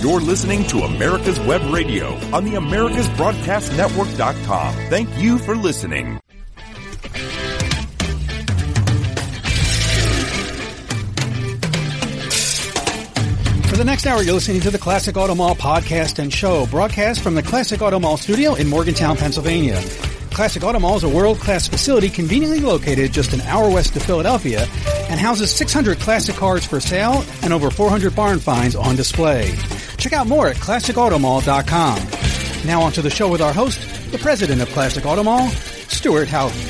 You're listening to America's Web Radio on the AmericasBroadcastNetwork.com. Thank you for listening. For the next hour, you're listening to the Classic Auto Mall podcast and show, broadcast from the Classic Auto Mall studio in Morgantown, Pennsylvania. Classic Auto Mall is a world-class facility conveniently located just an hour west of Philadelphia and houses 600 classic cars for sale and over 400 barn finds on display. Check out more at classicautomall.com. Now on to the show with our host, the president of Classic Auto Mall, Stuart Houghton.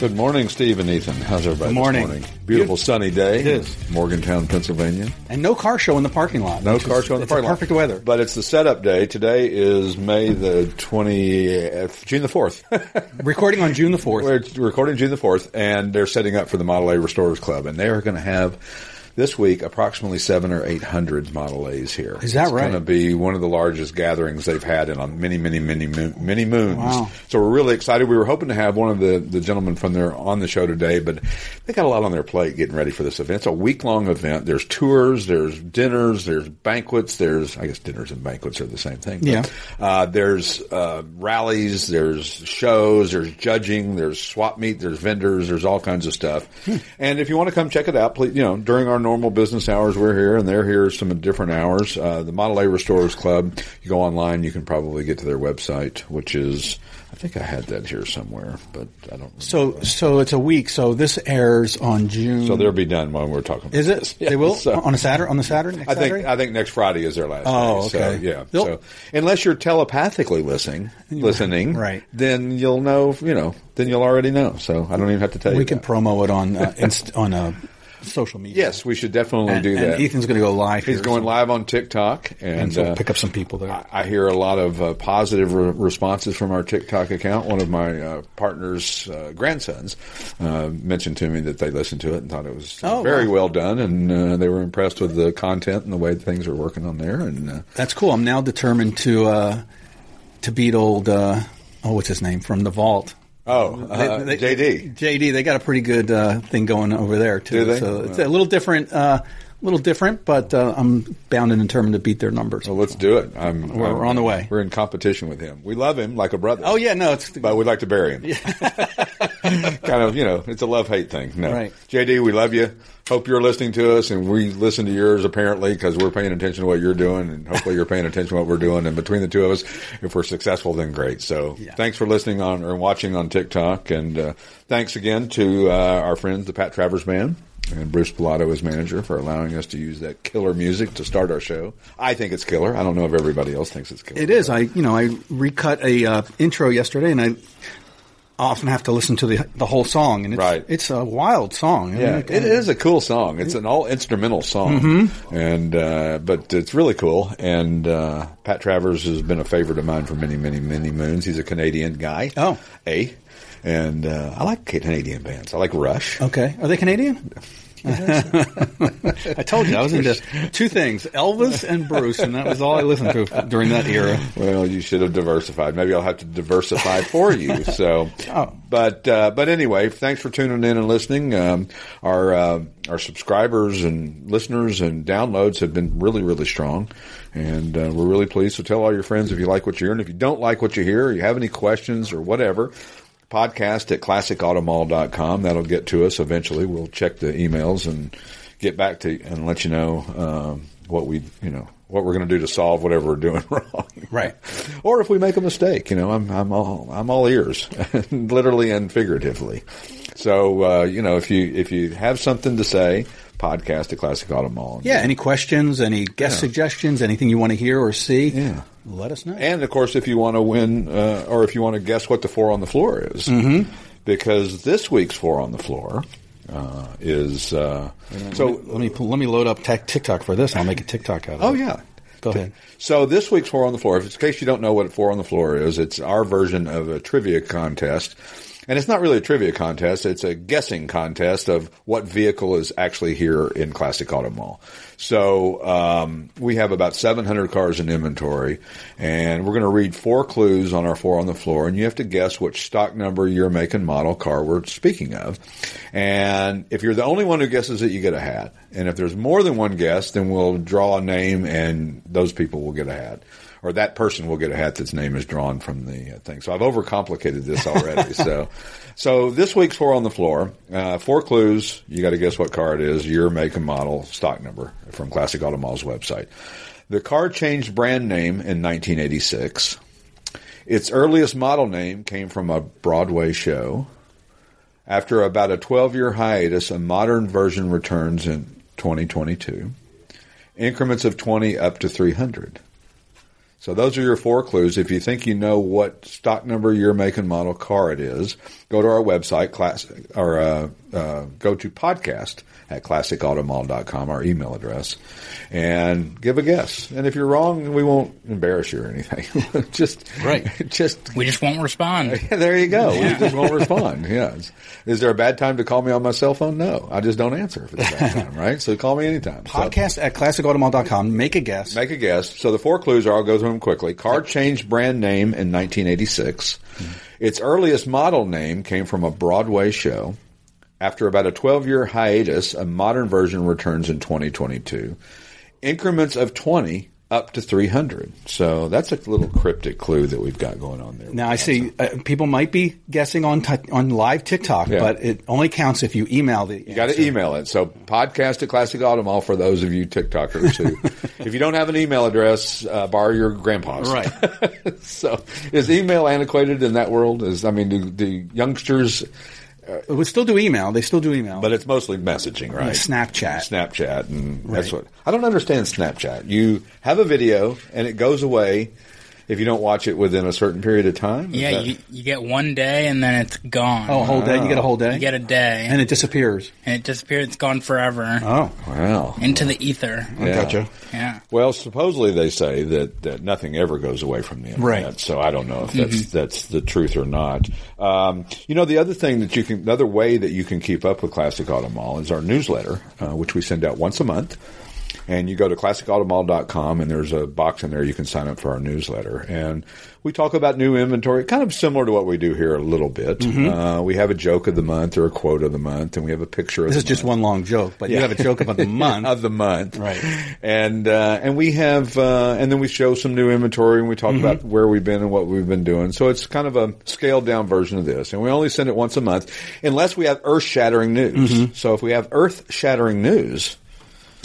Good morning, Steve and Ethan. How's everybody Good morning. morning? Beautiful sunny day. It is. Morgantown, Pennsylvania. And no car show in the parking lot. No car is- show in the parking lot. Perfect weather. But it's the setup day. Today is May the 20th, uh, June the 4th. Recording on June the 4th. We're recording June the 4th, and they're setting up for the Model A Restorers Club. And they are going to have this week approximately seven or eight hundred Model A's here. Is that it's right? going to be one of the largest gatherings they've had in many, many, many, many moons. Wow. So we're really excited. We were hoping to have one of the, the gentlemen from there on the show today, but they got a lot on their plate getting ready for this event. It's a week long event. There's tours, there's dinners, there's banquets, there's, I guess dinners and banquets are the same thing. but, Yeah. Uh, there's, uh, rallies, there's shows, there's judging, there's swap meet, there's vendors, there's all kinds of stuff. And if you want to come check it out, please, you know, during our normal business hours, we're here and they're here some different hours. Uh, the Model A Restorers Club, you go online, you can probably get to their website, which is, I think I had that here somewhere, but I don't. So, so it's a week. So this airs on June. So they'll be done when we're talking. Is it? they will so- on a Saturday. On the Saturday. Next I think Saturday? I think next Friday is their last. Oh, day. So, okay. yeah. They'll- So unless you're telepathically listening, listening, Right. Then you'll know. You know. Then you'll already know. So I don't even have to tell we you. We can that. promo it on uh, inst- on uh, social media. Yes, we should definitely and, do and that. Ethan's going to go live. He's going live on TikTok, and, and so uh, pick up some people there. I, I hear a lot of uh, positive re- responses from our TikTok account. One of my uh, partner's uh, grandsons uh, mentioned to me that they listened to it and thought it was Oh, very wow. well done, and uh, they were impressed with the content and the way things are working on there. And uh, That's cool. I'm now determined to uh, to beat old. Uh, oh, what's his name from the Vault? Oh, uh, They- they- JD, JD, they got a pretty good uh, thing going over there too. Do they? So it's a little different, uh, a little different, but uh, I'm bound and determined to beat their numbers. well, let's do it. I'm, We're- I'm- we're on the way. We're in competition with him. We love him like a brother. Oh yeah, no, it's but we'd like to bury him. kind of, you know, it's a love hate thing. No, Right. JD, we love you. Hope you're listening to us, and we listen to yours apparently because we're paying attention to what you're doing, and hopefully you're paying attention to what we're doing. And between the two of us, if we're successful, then great. So, Yeah. thanks for listening on or watching on TikTok, and uh, thanks again to uh, our friends, the Pat Travers Band. And Bruce Pilato as manager for allowing us to use that killer music to start our show. I think it's killer. I don't know if everybody else thinks it's killer. It is. I you know I recut a uh, intro yesterday, and I often have to listen to the the whole song, and it's, Right. it's a wild song. I mean, Yeah, it is a cool song. It's an all instrumental song, Mm-hmm. and uh, but it's really cool. And uh, Pat Travers has been a favorite of mine for many, many, many moons. He's a Canadian guy. Oh. a, and uh, I like Canadian bands. I like Rush. Okay, are they Canadian? I told you I was into two things: Elvis and Bruce, and that was all I listened to during that era. Well, you should have diversified. Maybe I'll have to diversify for you. So, Oh. but uh, but anyway, thanks for tuning in and listening. Um, our uh, our subscribers and listeners and downloads have been really really strong, and uh, we're really pleased. So tell all your friends if you like what you hear, and if you don't like what you hear, or you have any questions or whatever. Podcast at classicautomall.com. That'll get to us eventually. We'll check the emails and get back to and let you know um, what we, you know, what we're going to do to solve whatever we're doing wrong. Right. Or if we make a mistake, you know, I'm I'm all I'm all ears, literally and figuratively. So uh, you know, if you if you have something to say, podcast at Classic Auto Mall. Yeah. Any questions? Any guest Yeah. suggestions? Anything you want to hear or see? Yeah. Let us know. And of course, if you want to win, uh, or if you want to guess what the four on the floor is, mm-hmm. because this week's four on the floor uh, is uh, so. let me pull- let me load up tech TikTok for this. I'll make a TikTok out of Oh it. Oh yeah. Go ahead. So this week's Four on the Floor, if in case you don't know what Four on the Floor is, it's our version of a trivia contest. And it's not really a trivia contest. It's a guessing contest of what vehicle is actually here in Classic Auto Mall. So um, we have about 700 cars in inventory, and we're going to read four clues on our four on the floor, and you have to guess which stock number, year, make, and model car we're speaking of. And if you're the only one who guesses it, you get a hat. And if there's more than one guess, then we'll draw a name, and those people will get a hat or that person will get a hat that's name is drawn from the uh, thing. So I've overcomplicated this already. so, so this week's four on the floor, uh, four clues. You got to guess what car it is, year, make, and model, stock number from Classic Auto Mall's website. The car changed brand name in 1986. Its earliest model name came from a Broadway show. After about a 12 year hiatus, a modern version returns in 2022. Increments of 20 up to 300. So those are your four clues. If you think you know what stock number, year, make, and model car it is, go to our website, class, or uh, uh, go to podcast at classicautomall.com, our email address, and give a guess. And if you're wrong, we won't embarrass you or anything. just right. Just we just won't respond. there you go. Yeah. We just won't respond. Yes. Is there a bad time to call me on my cell phone? No, I just don't answer for the bad time. Right. So call me anytime. Podcast so, at classicautomall.com. Make a guess. Make a guess. So the four clues are. I'll go through them quickly. Car changed brand name in 1986. Mm-hmm. Its earliest model name came from a Broadway show. After about a 12 year hiatus, a modern version returns in 2022. Increments of 20 up to 300. So that's a little cryptic clue that we've got going on there. Now I see uh, people might be guessing on t- on live TikTok, yeah. but it only counts if you email the. You got to email it. So podcast at Classic Auto Mall for those of you TikTokers who, if you don't have an email address, uh, borrow your grandpa's. Right. so is email antiquated in that world? Is I mean, do, do youngsters uh, we still do email. They still do email, but it's mostly messaging, right? Snapchat, Snapchat, and right. that's what I don't understand. Snapchat. You have a video and it goes away if you don't watch it within a certain period of time. Yeah, that... you, you get one day and then it's gone. Oh, a whole day. You get a whole day. You get a day, and it disappears. And it disappears. It's gone forever. Oh, wow! Into the ether. Yeah. gotcha. Yeah. Well, supposedly they say that, that nothing ever goes away from the internet. Right. So I don't know if that's mm-hmm. that's the truth or not. Um, you know, the other thing that you can, another way that you can keep up with Classic Auto Mall is our newsletter, uh, which we send out once a month and you go to classicautomall.com and there's a box in there you can sign up for our newsletter. And we talk about new inventory, kind of similar to what we do here a little bit. Mm-hmm. Uh, we have a joke of the month or a quote of the month, and we have a picture. Of this is just one long joke, but yeah. you have a joke about the month of the month, right? And uh, and we have, uh, and then we show some new inventory, and we talk mm-hmm. about where we've been and what we've been doing. So it's kind of a scaled down version of this, and we only send it once a month, unless we have earth shattering news. Mm-hmm. So if we have earth shattering news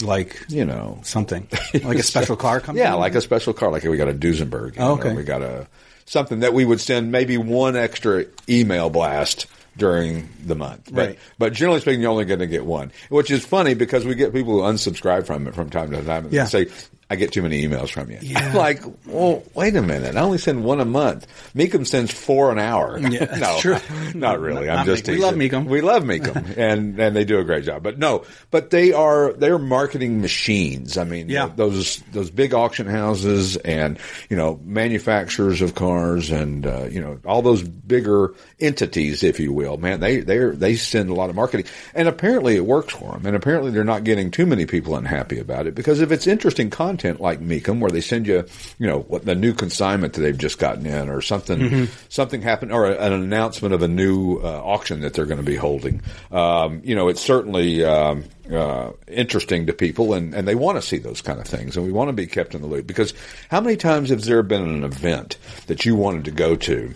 like you know something like a special car coming. Yeah, like a special car. Like we got a Duesenberg. Oh, okay, we got a something that we would send maybe one extra email blast during the month. But, right. but generally speaking, you're only going to get one, which is funny because we get people who unsubscribe from it from time to time and yeah. say, I get too many emails from you. Yeah. I'm like, well, wait a minute. I only send one a month. Mecum sends four an hour. Yeah, no, true. not really. I'm just We love Mecum. We love Mecum, and and they do a great job. But no, but they are they're marketing machines. I mean, yeah. those those big auction houses and you know manufacturers of cars and uh, you know all those bigger entities, if you will. Man, they they they send a lot of marketing, and apparently it works for them. And apparently they're not getting too many people unhappy about it because if it's interesting content content like Mecum, where they send you, you know, what the new consignment that they've just gotten in, or something, mm-hmm. something happened, or an announcement of a new uh, auction that they're going to be holding. Um, you know, it's certainly um, uh, interesting to people, and, and they want to see those kind of things, and we want to be kept in the loop because how many times has there been an event that you wanted to go to,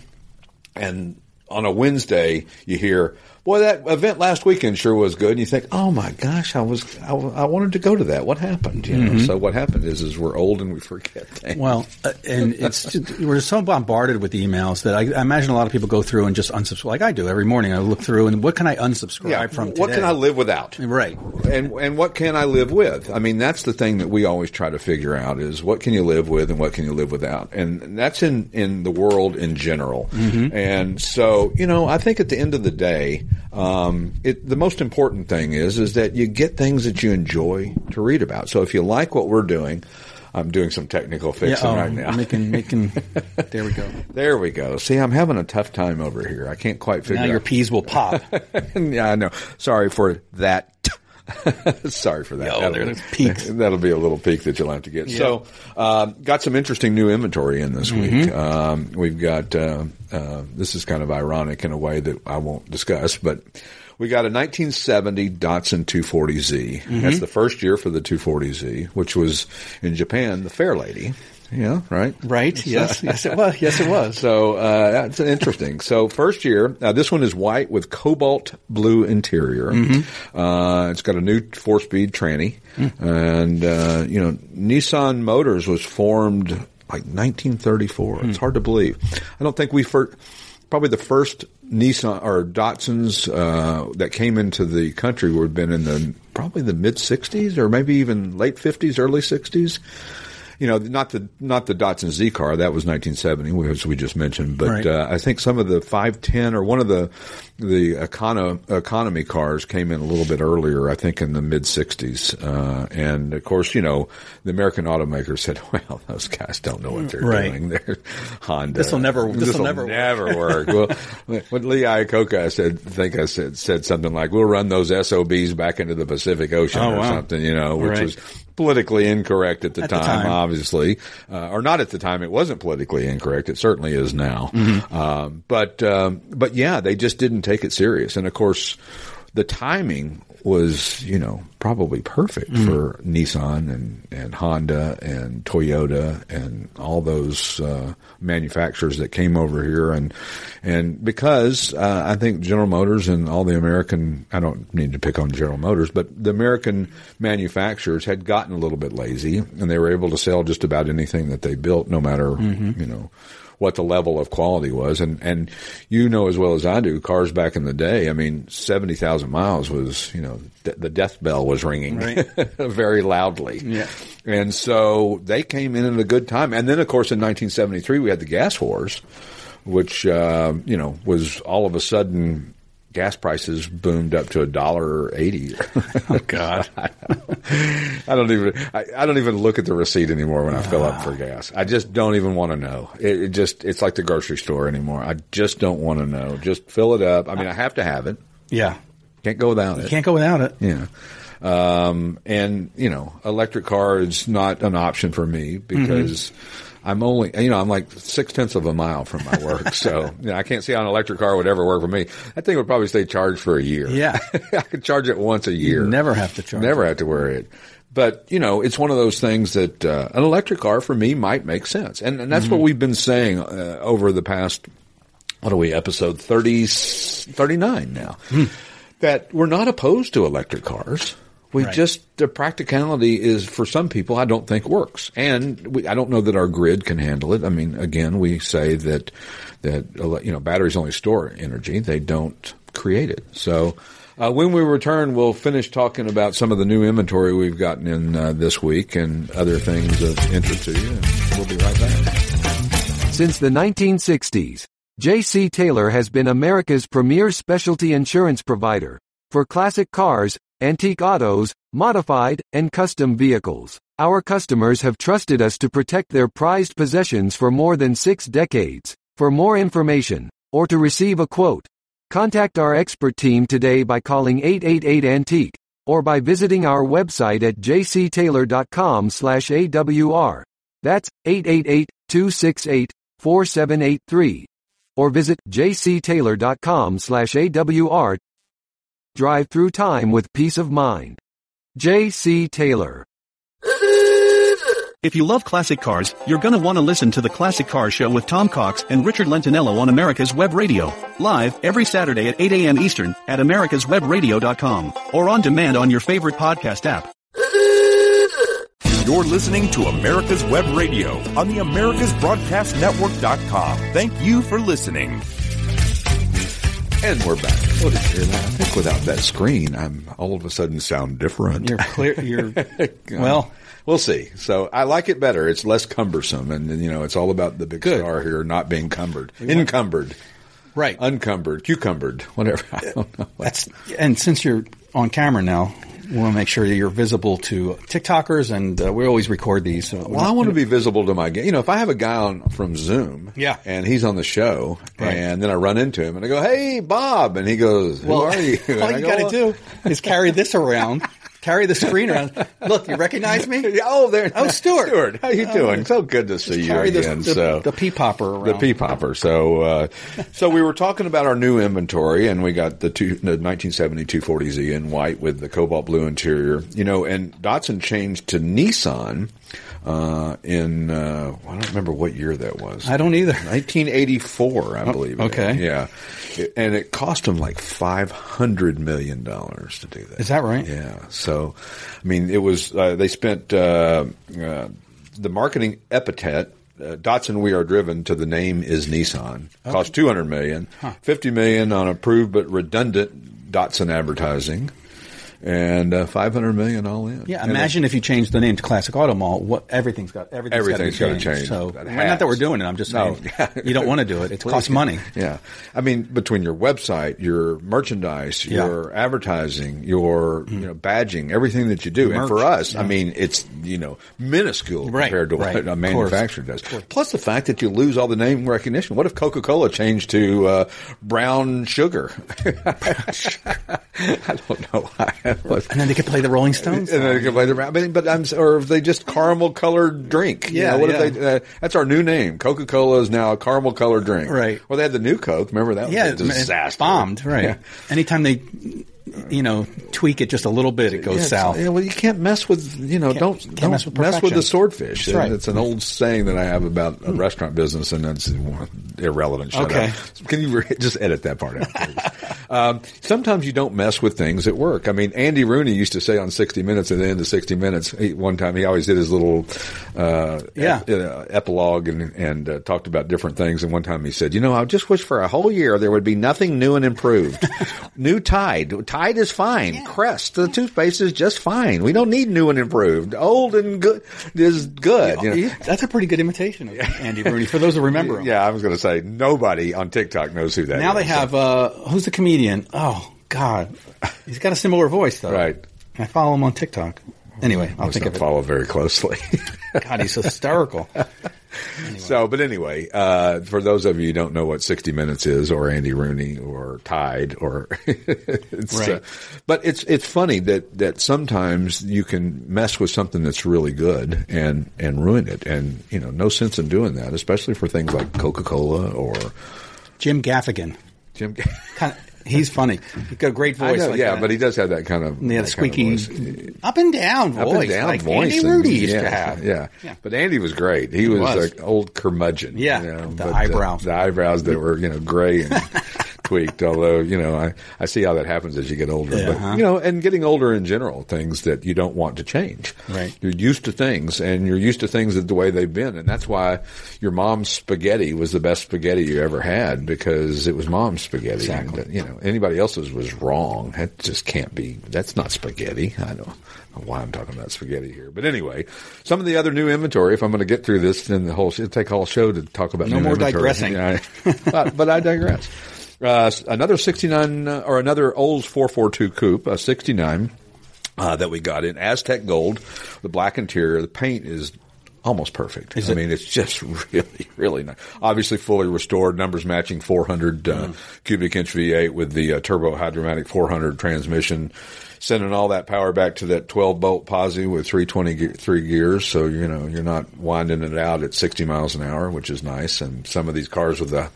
and on a Wednesday you hear boy, that event last weekend sure was good. And you think, oh my gosh, I was, I, I wanted to go to that. What happened? You know, mm-hmm. so what happened is, is we're old and we forget things. Well, uh, and it's, just, we're so bombarded with emails that I, I, imagine a lot of people go through and just unsubscribe. Like I do every morning. I look through and what can I unsubscribe yeah, from What can I live without? Right. And, and what can I live with? I mean, that's the thing that we always try to figure out is what can you live with and what can you live without? And that's in, in the world in general. Mm-hmm. And so, you know, I think at the end of the day, um, it, the most important thing is is that you get things that you enjoy to read about. So if you like what we're doing, I'm doing some technical Yeah, fixing oh, right now. making making. There we go. there we go. See, I'm having a tough time over here. I can't quite figure Now out. your peas will pop. yeah, I know. Sorry for that. Sorry for that. That'll-. Peaks. That'll be a little peak that you'll have to get. So, um, got some interesting new inventory in this Mm-hmm. week. Um, we've got. Uh, uh, this is kind of ironic in a way that I won't discuss, but. We got a 1970 Datsun 240Z. Mm-hmm. That's the first year for the 240Z, which was in Japan, the Fair Lady. Yeah, right? Right? Yes. Yes, it was. Yes, it was. So uh, that's interesting. So first year, uh, this one is white with cobalt blue interior. Uh, it's got a new four-speed tranny, and uh, you know Nissan Motors was formed like 1934. It's hard to believe. I don't think we first. Probably the first Nissan or Datsuns uh, that came into the country would have been in the probably the mid '60s or maybe even late '50s, early '60s you know, not the not the Datsun Z car that was 1970, as we just mentioned, but Right. uh, I think some of the 510 or one of the the econo, economy cars came in a little bit earlier. I think in the mid 60s, uh, and of course, you know, the American automakers said, "Well, those guys don't know what they're Right. doing. They're Honda. This'll never- this'll this'll never work." never work." well, what Lee Iacocca said, I think I said said something like, "We'll run those SOBs back into the Pacific Ocean Oh, or wow. something," you know, which Right. was politically incorrect at the, At the time, time. obviously, uh, or not at the time. It wasn't politically incorrect. It certainly is now. Mm-hmm. Um, but um, but yeah, they just didn't take it serious. And of course, the timing was you know probably perfect Mm-hmm. for Nissan and and Honda and Toyota and all those uh, manufacturers that came over here and and because uh, I think General Motors and all the American I don't need to pick on General Motors, but the American manufacturers had gotten a little bit lazy and they were able to sell just about anything that they built, no matter you know what the level of quality was. And, and you know as well as I do, cars back in the day, I mean, 70,000 miles was, you know, th- the death bell was ringing Right. very loudly. Yeah. And so they came in at a good time. And then, of course, in 1973, we had the gas wars, which, uh, you know, was all of a sudden gas prices boomed up to a dollar eighty. Oh God. I don't even I, I don't even look at the receipt anymore when I fill up for gas. I just don't even want to know. It, it just it's like the grocery store anymore. I just don't want to know. Just fill it up. I mean, I have to have it. Yeah. Can't go without it. Can't go without it. Yeah. Um, and you know, electric car is not an option for me because I'm only, you know, I'm like six tenths of a mile from my work. so you know, I can't see how an electric car would ever work for me. That thing would probably stay charged for a year. Yeah. I could charge it once a year. Never have to charge. Never have to worry it. But you know, it's one of those things that uh, an electric car for me might make sense, and and that's Mm-hmm. what we've been saying uh, over the past. What are we? Episode 30, 39 now. Hmm. That we're not opposed to electric cars. We Right. just the practicality is for some people I don't think works, and we, I don't know that our grid can handle it. I mean, again, we say that that you know batteries only store energy; they don't create it. So. Uh, when we return, we'll finish talking about some of the new inventory we've gotten in uh, this week and other things of interest to you. We'll be right back. Since the 1960s, J.C. Taylor has been America's premier specialty insurance provider for classic cars, antique autos, modified, and custom vehicles. Our customers have trusted us to protect their prized possessions for more than six decades. For more information, or to receive a quote, contact our expert team today by calling 888-ANTIQUE, or by visiting our website at jctaylor.com/awr. That's 888-268-4783. Or visit jctaylor.com slash AWR. Drive through time with peace of mind. J.C. Taylor. If you love classic cars, you're gonna want to listen to the Classic Car Show with Tom Cox and Richard Lentinello on America's Web Radio. Live every Saturday at 8 a.m. Eastern at americaswebradio.com or on demand on your favorite podcast app. You're listening to America's Web Radio on the AmericasBroadcastNetwork.com. Thank you for listening. And we're back. Oh, did you hear that? I think without that screen, I'm all of a sudden sound different. You're clear. You're well. We'll see. So I like it better. It's less cumbersome, and you know, it's all about the big star here not being cumbered, encumbered, Right. uncumbered, cucumbered, whatever. I don't know. That's and since you're on camera now, we want to make sure that you're visible to TikTokers, and uh, we always record these. So Well, I want to be visible to my, you know, if I have a guy on from Zoom, Yeah. and he's on the show, Right. and then I run into him and I go, "Hey, Bob," and he goes, "Who are you?" And all I you go, got to "Well, do is carry this around, carry the screen around. Look, you recognize me? Oh, there. Oh, Stuart. Stuart, how you Oh, doing? So good to see you again. the, so the pea popper around. the pea popper. So, uh, so we were talking about our new inventory, and we got the, two, the 1970 240Z in white with the cobalt blue interior. You know, and Datsun changed to Nissan uh, in uh, I don't remember what year that was. I don't either. 1984, I believe. Oh, okay. yeah, It- and it cost them like 500 million dollars to do that. Is that right? Yeah. So, I mean, it was uh, they spent uh, uh, the marketing epithet. Uh, Datsun We Are Driven to the name is Nissan. Cost 200 million, 50 million on approved but redundant Datsun advertising, and uh, five hundred million all in. Yeah, imagine if you change the name to Classic Auto Mall. What everything's got everything's, Everything's got gotta change. So That not that we're doing it. I'm just saying No. you don't want to do it. It costs money. Yeah. I mean, between your website, your merchandise, Yeah. Your advertising, your, you know, badging, everything that you do. And for us, I mean, it's, you know, minuscule Right, compared to right, what a manufacturer does. Plus the fact that you lose all the name recognition. What if Coca-Cola changed to, uh, brown sugar? I don't know. And then they could play the Rolling Stones. And then they could play the mean, but I'm, or if they just caramel colored drink. You Yeah, know, what yeah. if they? Uh, that's our new name. Coca Cola is now a caramel colored drink. Right. Well, they had the new Coke. Remember that? yeah, was a it disaster. bombed. Right. Yeah. Anytime they, you know, tweak it just a little bit, it goes Yeah, south. Yeah, well, you can't mess with you know don't can't don't mess mess with with, the swordfish. That's right. It's an old saying that I have about a restaurant business, and that's irrelevant. Shut Okay. up. Can you re- just edit that part out? um, sometimes you don't mess with things at work. I mean, Andy Rooney used to say on 60 Minutes at the end of 60 Minutes, he, one time he always did his little uh, Yeah. uh, epilogue and and uh, talked about different things. And one time he said, "You know, I just wish for a whole year there would be nothing new and improved. new Tide, Tide is fine. Crest, the toothpaste is just fine. We don't need new and improved. Old and good is good. you know? That's a pretty good imitation of Andy Rooney for those who remember him. Yeah, I was going to say nobody on TikTok knows who that is. Now they have uh, who's the comedian? Oh God, he's got a similar voice though. Right. I follow him on TikTok. Anyway, I'll think of it. follow very closely. God, he's hysterical. So, but anyway, uh, for those of you who don't know what 60 Minutes is, or Andy Rooney, or Tide, or it's, Right. uh, but it's it's funny that that sometimes you can mess with something that's really good and and ruin it, and you know, no sense in doing that, especially for things like Coca Cola or Jim Gaffigan. Jim. Kind of, he's funny. He's got a great voice. know, like yeah, that. but he does have that kind of yeah, that kind of up and down voice, up and down like voice. Andy and- Rooney used yeah, to have. Yeah. Yeah. But Andy was great. He, was, was. an old curmudgeon. Yeah, you know, the uh, eyebrows. the eyebrows that were, you know, gray and tweaked. Although, you know, I, I see how that happens as you get older. Yeah, but, huh? you know, and getting older in general, things that you don't want to change. Right. You're used to things and you're used to things the way they've been. And that's why your mom's spaghetti was the best spaghetti you ever had because it was mom's spaghetti. Exactly. And, you know, anybody else's was wrong. That just can't be. That's not spaghetti. I don't know why I'm talking about spaghetti here. But anyway, some of the other new inventory, if I'm going to get through this, then the whole, it'll take a whole show to talk about No new more inventory. digressing. Yeah, I- but, but I digress. Uh, another 69, uh, or another Olds 442 coupe, a 69, uh, that we got in Aztec gold, the black interior. The paint is almost perfect. I it- mean, it's just really, really nice. Obviously, fully restored, numbers matching 400 uh, Mm. cubic inch V8 with the uh, turbo Hydra-Matic 400 transmission. Sending all that power back to that 12 bolt posi with 323 gears, so you know you're not winding it out at 60 miles an hour, which is nice. And some of these cars with the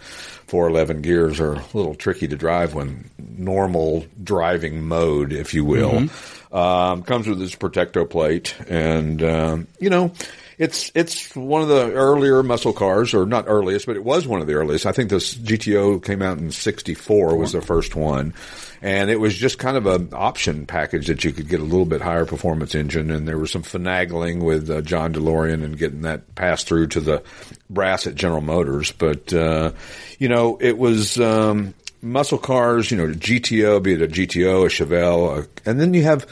411 gears are a little tricky to drive when normal driving mode, if you will. Mm-hmm. Um, comes with this protecto plate, and um, you know, it's it's one of the earlier muscle cars, or not earliest, but it was one of the earliest. I think this GTO came out in '64 was the first one, and it was just kind of an option package that you could get a little bit higher performance engine, and there was some finagling with uh, John DeLorean and getting that passed through to the brass at General Motors, but uh, you know, it was. Um, muscle cars, you know, GTO, be it a GTO, a Chevelle, a, and then you have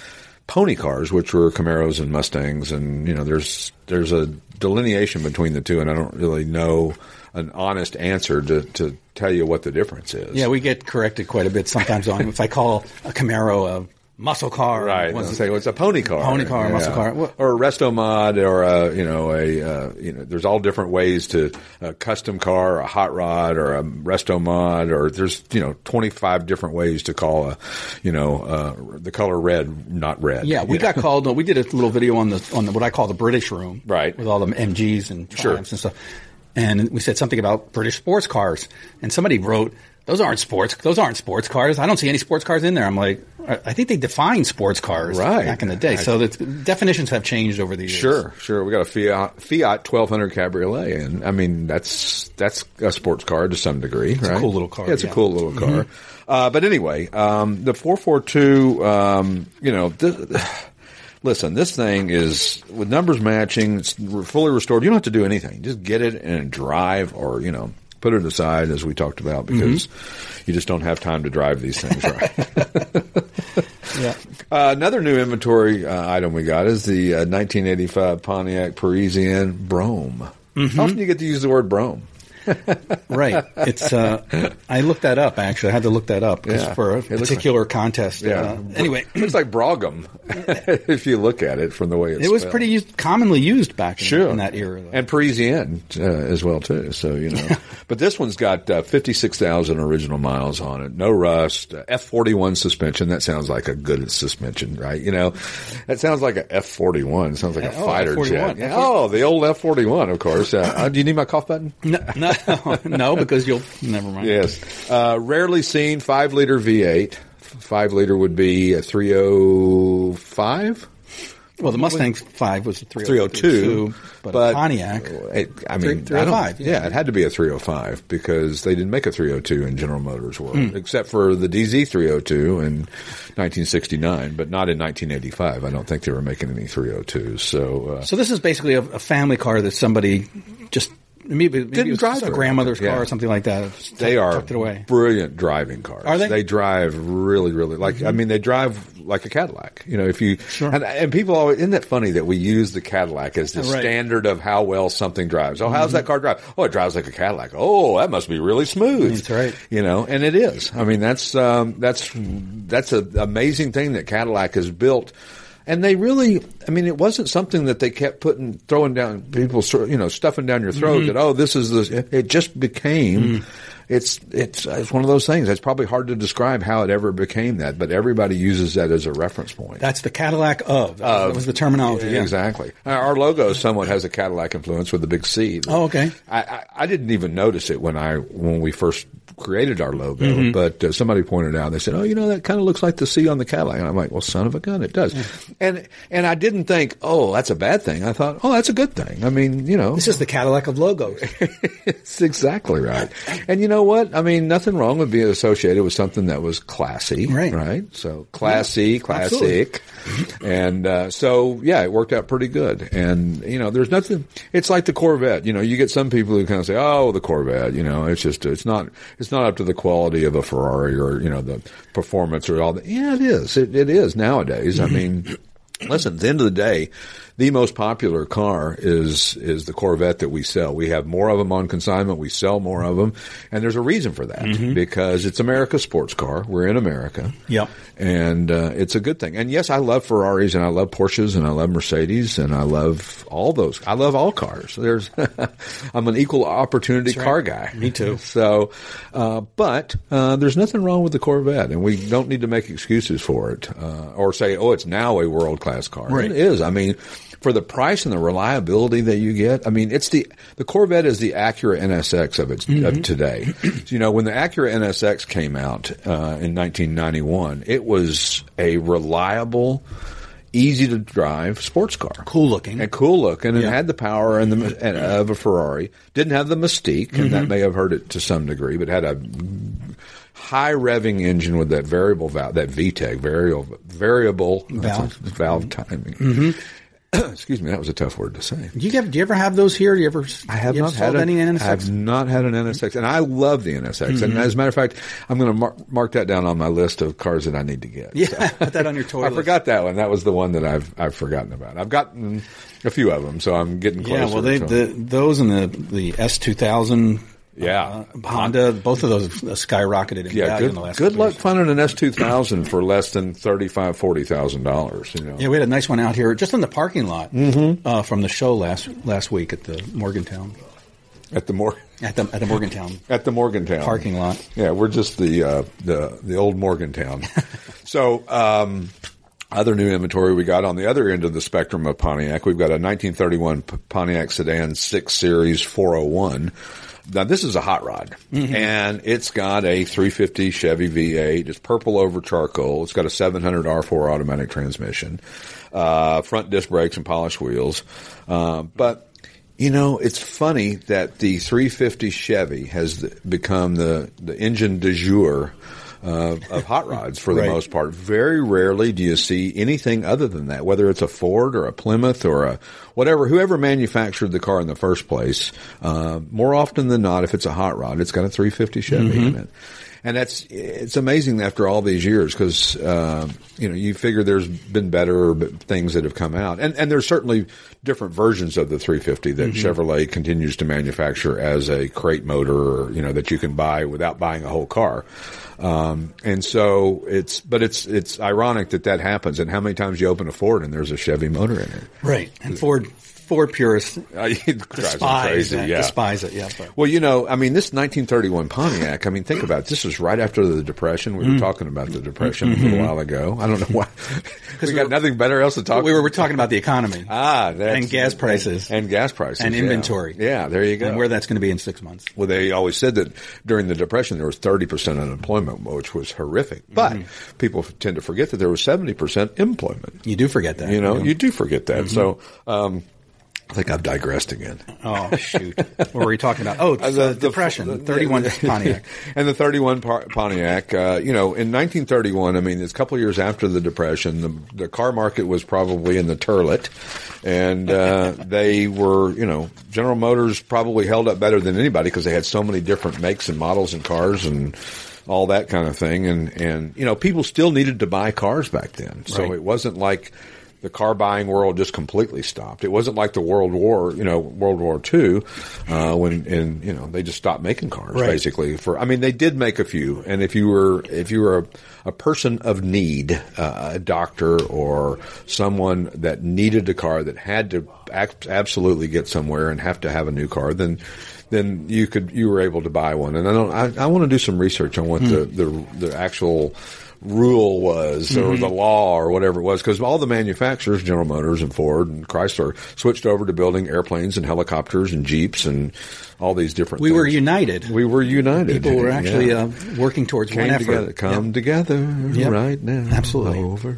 pony cars, which were Camaros and Mustangs, and you know, there's there's a delineation between the two, and I don't really know an honest answer to to tell you what the difference is. Yeah, we get corrected quite a bit sometimes on if I call a Camaro a muscle car. Right. I'll say it's a pony car. Pony car, muscle car. What- Or a resto mod or a, you know, a, uh, you know, there's all different ways to a custom car, or a hot rod or a resto mod or there's, you know, 25 different ways to call a, you know, uh, the color red, not red. Yeah, we know? got called. We did a little video on the on the, what I call the British room, Right. with all the MGs and Sure. Triumphs and stuff. And we said something about British sports cars, and somebody wrote, "Those aren't sports. Those aren't sports cars. I don't see any sports cars in there." I'm like, I think they defined sports cars Right. back in the day. So the definitions have changed over the years. Sure, sure. We got a Fiat Fiat 1200 Cabriolet, and I mean that's that's a sports car to some degree, right? a cool little car, Yeah, it's yeah. Mm-hmm. a cool little car. Uh, but anyway, um, the 442, um, you know. Th- Listen, this thing is with numbers matching. It's fully restored. You don't have to do anything. Just get it and drive, or you know, put it aside as we talked about because Mm-hmm. you just don't have time to drive these things right. Yeah. Uh, another new inventory uh, item we got is the uh, 1985 Pontiac Parisienne Brougham. Mm-hmm. How often do you get to use the word Brougham? Right. It's. Uh, I looked that up. Actually, I had to look that up Yeah. for a particular contest. Uh, anyway, looks like Brogum if you look at it from the way it's it was spelled. pretty used, commonly used back in, Sure. in that era. though. And Parisienne uh, as well too. So you know, but this one's got uh, fifty six thousand original miles on it. No rust. Uh, F forty one suspension. That sounds like a good suspension, right? You know, that sounds like a F forty one. Sounds like a Oh, fighter F41. jet. Yeah. Oh, the old F forty one, of course. Uh, uh, do you need my cough button? no, no, no, because you'll never mind. Yes. Uh, rarely seen five liter V8. Five liter would be a 305? Well, the Mustang Five was a 302. but, a Pontiac. It, I mean, 305, I don't- yeah. yeah, it had to be a 305 because they didn't make a 302 in General Motors world, Hmm. except for the DZ 302 in 1969, but not in 1985. I don't think they were making any 302s. So, uh, So this is basically a, a family car that somebody just maybe, maybe Didn't it was drive a grandmother's much, yeah. car or something like that. They are tucked it away. brilliant driving cars. Are they? Mm-hmm. They drive really, really like. I mean, they drive like a Cadillac. You know, if you Sure. and, and people always isn't that funny that we use the Cadillac as the Right. Mm-hmm. standard of how well something drives. Oh, how's that car drive? Oh, it drives like a Cadillac. Oh, that must be really smooth. That's right. You know, and it is. I mean, that's um, that's that's an amazing thing that Cadillac has built. And they really, I mean, it wasn't something that they kept putting, throwing down people, you know, stuffing down your throat mm-hmm. that, oh, this is the, it just became, mm. it's, it's, it's one of those things. It's probably hard to describe how it ever became that, but everybody uses that as a reference point. That's the Cadillac of. That was the terminology. Yeah. Exactly. Our- Our logo somewhat has a Cadillac influence with the big C. Oh, okay. I, I, I didn't even notice it when I when we first created our logo, Mm-hmm. but uh, somebody pointed out. They said, "Oh, you know, that kind of looks like the C on the Cadillac." And I'm like, "Well, son of a gun, it does." And and I didn't think, "Oh, that's a bad thing." I thought, "Oh, that's a good thing." I mean, you know, This is the Cadillac of logos. it's exactly right. And you know what? I mean, nothing wrong with being associated with something that was classy, Right. Right. So classy, absolutely. classic, and uh, so yeah, it worked out pretty good. And you know, there's nothing. It's like the Corvette. You know, you get some people who kind of say, "Oh, the Corvette." You know, it's just it's not it's not up to the quality of a Ferrari or you know the performance or all that. Yeah, it is. It, it is nowadays. I mean. Listen, at the end of the day, the most popular car is is the Corvette that we sell. We have more of them on consignment. We sell more of them, and there's a reason for that because it's America's sports car. We're in America. Yep. and uh, it's a good thing. And yes, I love Ferraris and I love Porsches and I love Mercedes and I love all those. I love all cars. There's, I'm an equal opportunity car guy. Me too. So, uh, but uh, there's nothing wrong with the Corvette, and we don't need to make excuses for it uh, or say, "Oh, it's now a world class car." Right. It is. I mean, for the price and the reliability that you get, I mean, it's the the Corvette is the Acura NSX of its Mm-hmm. of today. you know, when the Acura NSX came out uh, in 1991, it was a reliable. Easy to drive sports car, Cool looking. and cool looking, and Yeah. had the power and the and, of a Ferrari. Didn't have the mystique, and Mm-hmm. that may have hurt it to some degree, but had a high revving engine with that variable valve, that VTEC variable variable Valve. valve timing. Mm-hmm. Excuse me, that was a tough word to say. Do you, have, do you ever have those here? Do you ever? I have you ever not had sold a- any I have not had an NSX, and I love the NSX. And mm-hmm. as a matter of fact, I'm going to mark, mark that down on my list of cars that I need to get. Yeah, put that on your toy I list. forgot that one. That was the one that I've I've forgotten about. I've gotten a few of them, so I'm getting closer. Yeah, well, they, to the, those and the the S two thousand Yeah. Uh, Honda, both of those skyrocketed in Yeah, value good, in the last good luck years. finding an S two thousand for less than thirty five forty thousand dollars. You know, Yeah, we had a nice one out here just in the parking lot uh, from the show last last week at the Morgantown at the Mor- at the at the Morgantown at the Morgantown parking lot. Yeah, we're just the uh, the the old Morgantown. so, um, other new inventory we got on the other end of the spectrum of Pontiac. We've got a 1931 Pontiac Sedan 6 Series 401. Now this is a hot rod, and it's got a 350 Chevy V8. It's purple over charcoal. It's got a 700 R4 automatic transmission, uh, front disc brakes and polished wheels. Uh, but you know, it's funny that the 350 Chevy has become the, the engine de jour uh, of hot rods for the Right. most part. Very rarely do you see anything other than that, whether it's a Ford or a Plymouth or a whatever, whoever manufactured the car in the first place. Uh, more often than not, if it's a hot rod, it's got a 350 Chevy in it. And that's, it's amazing after all these years because, uh, you know, you figure there's been better things that have come out. And, and there's certainly different versions of the 350 that Chevrolet continues to manufacture as a crate motor or, you know, that you can buy without buying a whole car. Um, and so it's, but it's, it's ironic that that happens. And how many times you open a Ford and there's a Chevy motor in it? Right, and Ford Ford purists Uh, it despise crazy. that, Yeah. despise it. Yeah, but Well, you know, I mean, this 1931 Pontiac, I mean, think about it. This was right after the Depression. We were talking about the Depression a little while ago. I don't know why. Because we got nothing better else to talk we were, we're talking about the economy Ah, that's, and gas prices And gas prices. and inventory. Yeah, there you go. and where that's going to be in six months. Well, they always said that during the Depression there was 30% unemployment, which was horrific. But people tend to forget that there was 70% employment. You do forget that. You know, Yeah. you do forget that. So, um, I think I've digressed again. Oh shoot! what were we talking about? Oh, Uh, the, depression. the- Thirty-one Pontiac. and the 31 Pontiac, uh, you know, in 1931, I mean, it's a couple of years after the Depression, the, the car market was probably in the turlet. And, uh, they were, you know, General Motors probably held up better than anybody because they had so many different makes and models and cars and all that kind of thing. And, and, you know, people still needed to buy cars back then. So Right. it wasn't like, the car buying world just completely stopped. It wasn't like the World War, you know, World War II, uh, when, and, you know, they just stopped making cars Right. basically for, I mean, they did make a few. And if you were, if you were a, a person of need, uh, a doctor or someone that needed a car that had to act, absolutely get somewhere and have to have a new car, then, then you could, you were able to buy one. And I don't, I, I want to do some research on what the, the, the actual, rule was or the law or whatever it was because all the manufacturers, General Motors and Ford and Chrysler, switched over to building airplanes and helicopters and jeeps and all these different. Things. We were united. We were united. People were actually Yeah. uh, working towards came one effort. together. Come Yep. together Yep. right now. Absolutely. Over.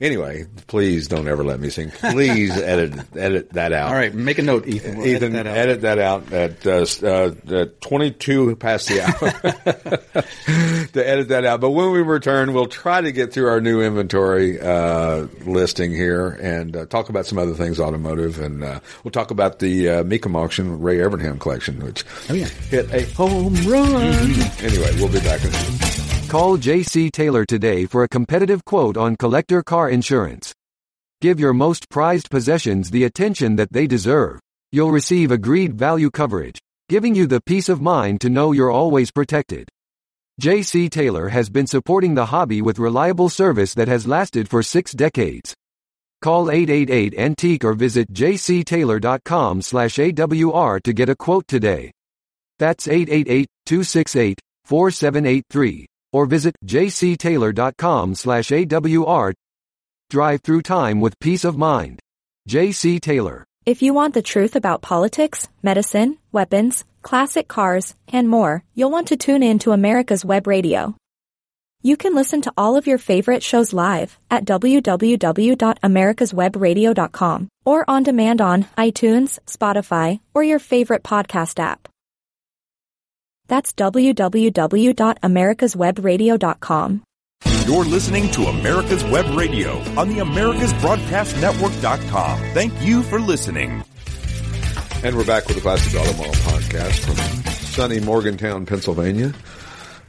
Anyway, please don't ever let me sing. Please edit edit that out. All right, make a note, Ethan. We'll Ethan, edit that out. edit that out at, uh, uh, at 22 past the hour to edit that out. But when we return, we'll try to get through our new inventory uh, listing here and uh, talk about some other things automotive. And uh, we'll talk about the uh, Mecum auction, Ray Evernham collection, which Oh, yeah. hit a home run. Anyway, we'll be back in a minute. Call JC Taylor today for a competitive quote on collector car insurance. Give your most prized possessions the attention that they deserve. You'll receive agreed value coverage, giving you the peace of mind to know you're always protected. JC Taylor has been supporting the hobby with reliable service that has lasted for six decades. Call 888 Antique or visit jctaylor.com slash AWR to get a quote today. That's 888 268 4783 or visit jctaylor.com slash AWR. Drive through time with peace of mind. JC Taylor. If you want the truth about politics, medicine, weapons, classic cars, and more, you'll want to tune in to America's Web Radio. You can listen to all of your favorite shows live at www.americaswebradio.com or on demand on iTunes, Spotify, or your favorite podcast app. That's www.americaswebradio.com. You're listening to America's Web Radio on the AmericasBroadcastNetwork.com. Thank you for listening. And we're back with the Classic Auto Mall Podcast from sunny Morgantown, Pennsylvania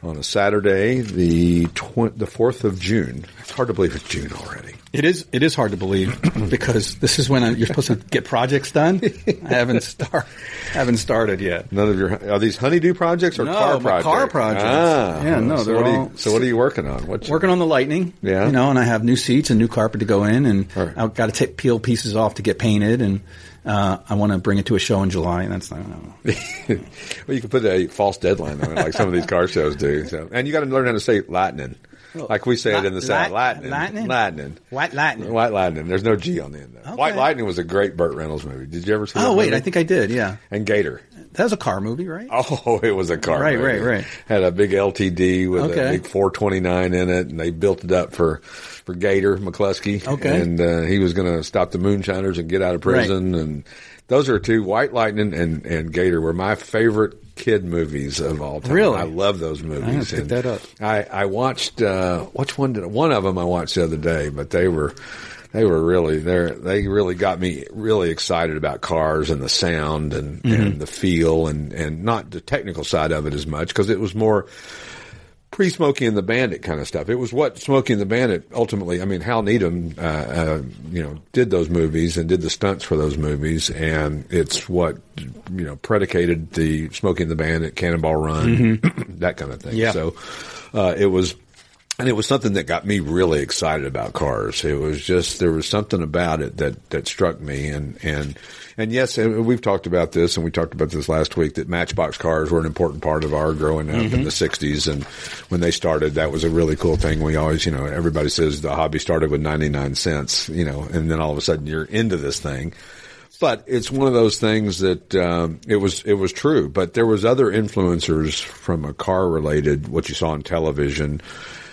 on a Saturday, the tw- the 4th of June. It's hard to believe it's June already. It is it is hard to believe because this is when I, you're supposed to get projects done. I haven't start haven't started yet. None of your are these honeydew projects or No, car my projects? car projects. Ah, Yeah, no, So they're what, are all- you, so what are you working on? What's Working on the Lightning, Yeah. you know, and I have new seats and new carpet to go in, and Right. I've got to take peel pieces off to get painted, and uh, I want to bring it to a show in July, and that's not. well, you can put a false deadline on it, like some of these car shows do. So, and you got to learn how to say lightning, like we say it in the South. Light- Lightning, lightning? lightning, White Lightning. White Lightning. There's no G on the end. Though. Okay. White Lightning was a great Burt Reynolds movie. Did you ever see? Oh wait, movie? I think I did. Yeah, and Gator. that was a car movie, right? Oh, it was a car. Right, movie. right, right. Had a big LTD with Okay. a big 429 in it, and they built it up for for Gator McCluskey. Okay. and uh, he was going to stop the moonshiners and get out of prison. And those are two. White Lightning and and Gator were my favorite kid movies of all time. Really? I love those movies. pick that up. I I watched uh, which one did one of them I watched the other day, but they were. They were really they they really got me really excited about cars and the sound and, Mm-hmm. and the feel and, and not the technical side of it as much because it was more pre Smokey and the Bandit kind of stuff. It was what Smokey and the Bandit ultimately. I mean, Hal Needham, uh, uh, you know, did those movies and did the stunts for those movies, and it's what you know predicated the Smokey and the Bandit, Cannonball Run, that kind of thing. Yeah. So uh, it was. And it was something that got me really excited about cars. It was just there was something about it that that struck me, and and and yes, and we've talked about this, and we talked about this last week that Matchbox cars were an important part of our growing up in the '60s, and when they started, that was a really cool thing. We always, you know, everybody says the hobby started with 99 cents, you know, and then all of a sudden you're into this thing. But it's one of those things that um, it was it was true. But there was other influencers from a car related what you saw on television,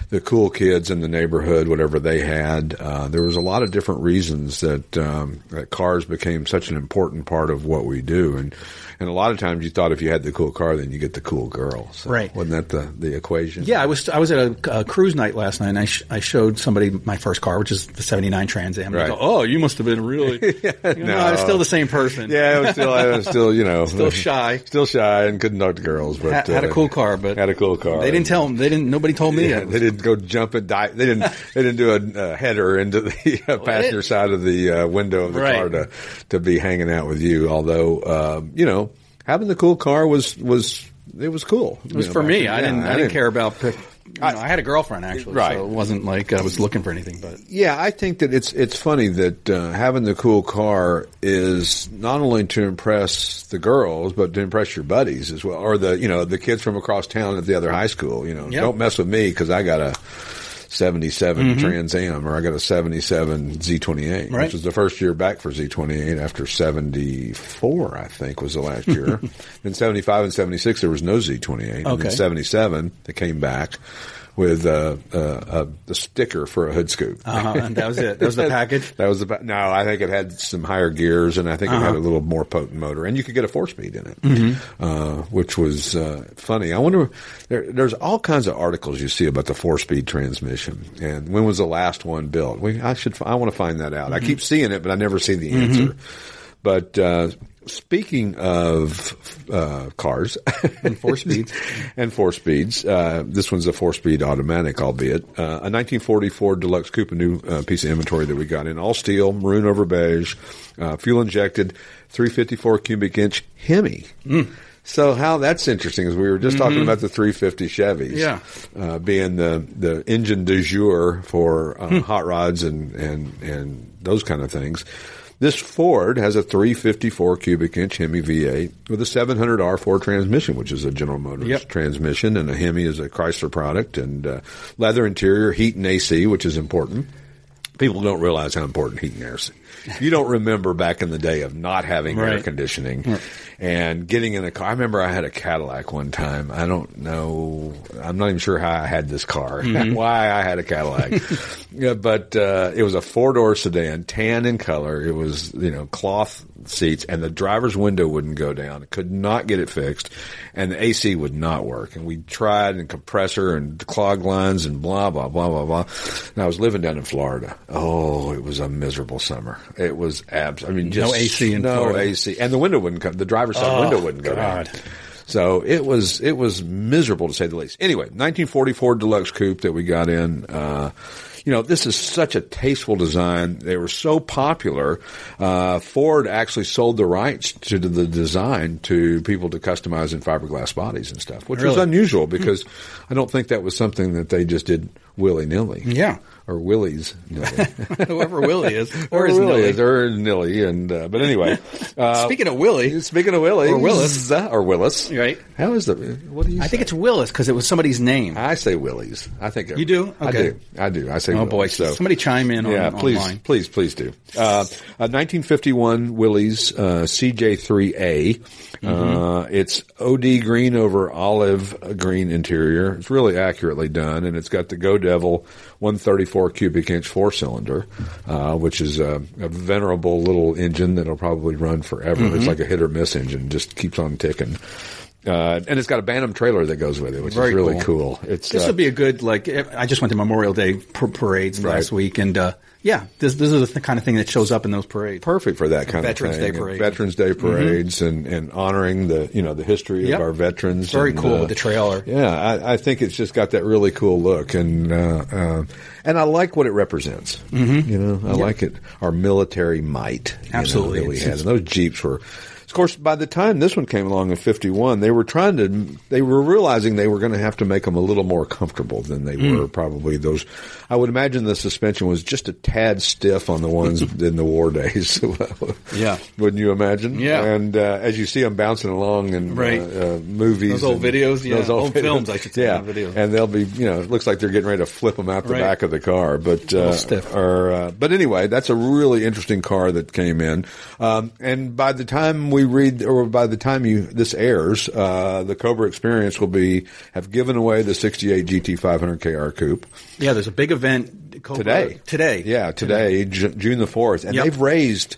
the cool kids in the neighborhood, whatever they had. Uh, there was a lot of different reasons that um, that cars became such an important part of what we do, and and a lot of times you thought if you had the cool car, then you get the cool girl. So Right. Wasn't that the the equation? Yeah, I was I was at a, a cruise night last night, and I, sh- I showed somebody my first car, which is the '79 Trans Am. Right. go, oh, you must have been really. You know, No. I was still the same person. Yeah, I was still, I was still, you know, Still shy. still shy, and couldn't talk to girls. But had, had a uh, cool car, but had a cool car. They didn't tell them. They didn't. Nobody told me. Yeah, they didn't go jump and dive. They didn't. They didn't do a, a header into the uh, passenger side of the uh, window of the Right. car to to be hanging out with you. Although, um, you know, having the cool car was was it was cool. It was for me. I didn't. I, didn't care about. pick- You know, I- I, had a girlfriend actually, Right. so it wasn't like I was looking for anything. But Yeah, I think that it's it's funny that uh, having the cool car is not only to impress the girls, but to impress your buddies as well, or the you know the kids from across town at the other high school. You know, Yep. don't mess with me because I got a. 77 mm-hmm. Trans Am, or I got a 77 Z28, Right. which was the first year back for Z28 after 74, I think was the last year. then 75 and 76, there was no Z28. And then 77, they came back with a, uh, uh, the sticker for a hood scoop. uh, and that was it. That was the package. That was pa- no. I think it had some higher gears, and I think it Uh-huh. had a little more potent motor, and you could get a four speed in it, Mm-hmm. uh, which was uh, funny. I wonder. There, there's all kinds of articles you see about the four speed transmission, and when was the last one built? We, I should. I want to find that out. I Mm-hmm. keep seeing it, but I never see the answer. But uh, speaking of uh, cars And four speeds. and four speeds, uh, this one's a four speed automatic, albeit uh, a 1944 Deluxe Coupe, a new uh, piece of inventory that we got in all steel, maroon over beige, uh, fuel injected, 354 cubic inch Hemi. So how that's interesting is we were just talking about the 350 Chevys, Yeah. uh, being the the engine du jour for uh, hot rods and and and those kind of things. This Ford has a 354 cubic inch Hemi V8 with a 700 R4 transmission, which is a General Motors Yep. transmission, and a Hemi is a Chrysler product, and uh, leather interior, heat and AC, which is important. People don't realize how important heat and air is. You don't remember back in the day of not having air Right. conditioning and getting in a car. I remember I had a Cadillac one time. I don't know. I'm not even sure how I had this car, why I had a Cadillac. yeah, but uh, it was a four door sedan, tan in color. It was you know cloth seats, and the driver's window wouldn't go down. Could not get it fixed, and the AC would not work. And we tried and compressor and clog lines and blah blah blah blah blah. And I was living down in Florida. Oh, it was a miserable summer. It was abs. I mean, just No AC in no Florida. AC, and the window wouldn't come. The driver's side Oh, window wouldn't go God. down. So it was it was miserable to say the least. Anyway, 1944 Deluxe Coupe that we got in. Uh, you know, this is such a tasteful design. They were so popular. Uh, Ford actually sold the rights to the design to people to customize in fiberglass bodies and stuff, which was unusual because I don't think that was something that they just did willy nilly. Yeah. Or willies. Whoever Willie is, or or is Willie Nilly. is, or Nilly. And, uh, but anyway. Uh, Speaking of Willie, Speaking of Willie, Or Willis. or Willis, Right. How is the? What do you? I think it's Willis because it was somebody's name. I say Willies. I think You do? I do. I do. I say. Oh Willies, boy! So Somebody chime in on yeah, please, online. please, please do. Uh, uh, 1951 Willys uh, CJ3A. Mm-hmm. Uh, it's OD green over olive green interior. It's really accurately done, and it's got the Go Devil 134 cubic inch four cylinder, uh, which is a, a venerable little engine that'll probably run forever. Mm-hmm. It's like a hit or miss engine, just keeps on ticking. Uh, and it's got a Bantam trailer that goes with it, which Very is really cool. cool. It's This uh, would be a good like. I just went to Memorial Day par- parades last Right. week, and uh, yeah, this this is the kind of thing that shows up in those parades. perfect for that kind Veterans of thing. Veterans Day parade. Veterans Day parades and, and honoring the you know the history Yep. of our veterans. Very and, cool uh, with the trailer. Yeah, I, I think it's just got that really cool look, and uh, uh, and I like what it represents. Mm-hmm. You know, I like it. Our military might, you know, Absolutely. that we had. And those jeeps were. Of course, by the time this one came along in '51, they were trying to, they were realizing they were going to have to make them a little more comfortable than they Hmm. were probably. Those, I would imagine the suspension was just a tad stiff on the ones in the war days. Yeah. wouldn't you imagine? Yeah. And uh, as you see them bouncing along in Right. uh, uh, movies, Those old videos, yeah. those old, Old videos. films, I should say, Yeah, videos. and they'll be, you know, it looks like they're getting ready to flip them out the Right. back of the car, but uh, stiff. or, uh, but anyway, that's a really interesting car that came in. Um, and by the time we read, or by the time you this airs, uh, the Cobra Experience will be have given away the '68 GT 500 KR Coupe Yeah, there's a big event Cobra- today. Today, yeah, today, Ju- June the fourth, and Yep. they've raised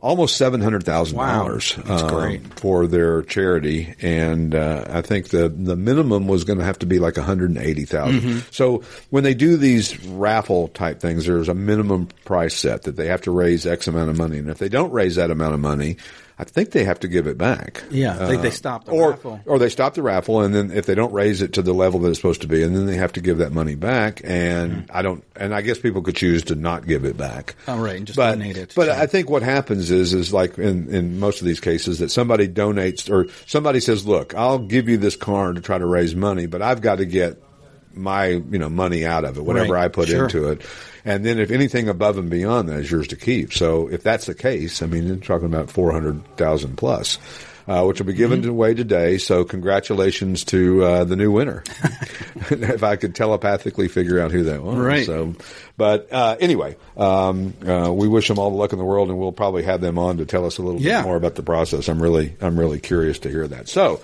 almost seven hundred thousand dollars um, Wow. That's great. for their charity, and uh, I think the the minimum was going to have to be like one hundred and eighty Mm-hmm. So when they do these raffle type things, there's a minimum price set that they have to raise X amount of money, and if they don't raise that amount of money. I think they have to give it back. Yeah, I they- uh, they stop the or, raffle. Or they stop the raffle, and then if they don't raise it to the level that it's supposed to be, and then they have to give that money back. And hmm. I don't. And I guess people could choose to not give it back. Oh, right, and just but, donate it. But Sure. I think what happens is, is like in in most of these cases, that somebody donates or somebody says, "Look, I'll give you this car to try to raise money, but I've got to get my you know money out of it, whatever Right, I put sure. into it." And then if anything above and beyond that is yours to keep. So if that's the case, I mean, you're talking about 400,000 plus. Uh, which will be given Mm-hmm. away today. So congratulations to uh, the new winner. if I could telepathically figure out who that was. Right. So, but uh, anyway, um, uh, we wish them all the luck in the world, and we'll probably have them on to tell us a little Yeah. bit more about the process. I'm really, I'm really curious to hear that. So,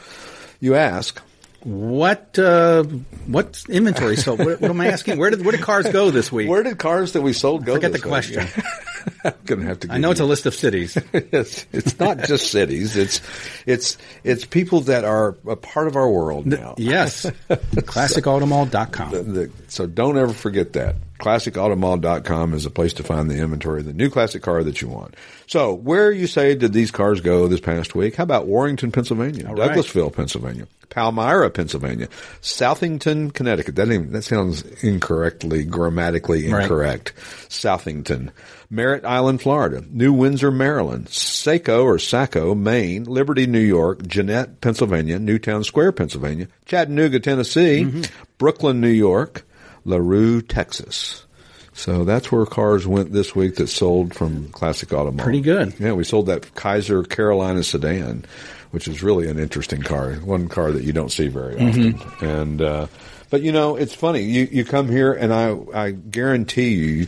you ask, What uh, what inventory? So what, what am I asking? Where did where did cars go this week? where did cars that we sold go? Forget this the week? question. I'm gonna have to. I know it's a list of cities. it's, it's not just cities. It's it's it's people that are a part of our world now. yes, classicautomall.com. The- so don't ever forget that. ClassicAutomall.com is a place to find the inventory of the new classic car that you want. So where you say did these cars go this past week? How about Warrington, Pennsylvania, All right. Douglasville, Pennsylvania, Palmyra, Pennsylvania, Southington, Connecticut. That even, that sounds incorrectly, grammatically Right. incorrect. Southington, Merritt Island, Florida, New Windsor, Maryland, Saco or Saco, Maine, Liberty, New York, Jeannette, Pennsylvania, Newtown Square, Pennsylvania, Chattanooga, Tennessee, Mm-hmm. Brooklyn, New York, LaRue, Texas. So that's where cars went this week that sold from Classic Automall. Pretty good. Yeah, we sold that Kaiser Carolina sedan, which is really an interesting car. One car that you don't see very often. And uh, but you know, it's funny. You you come here, and I I guarantee you,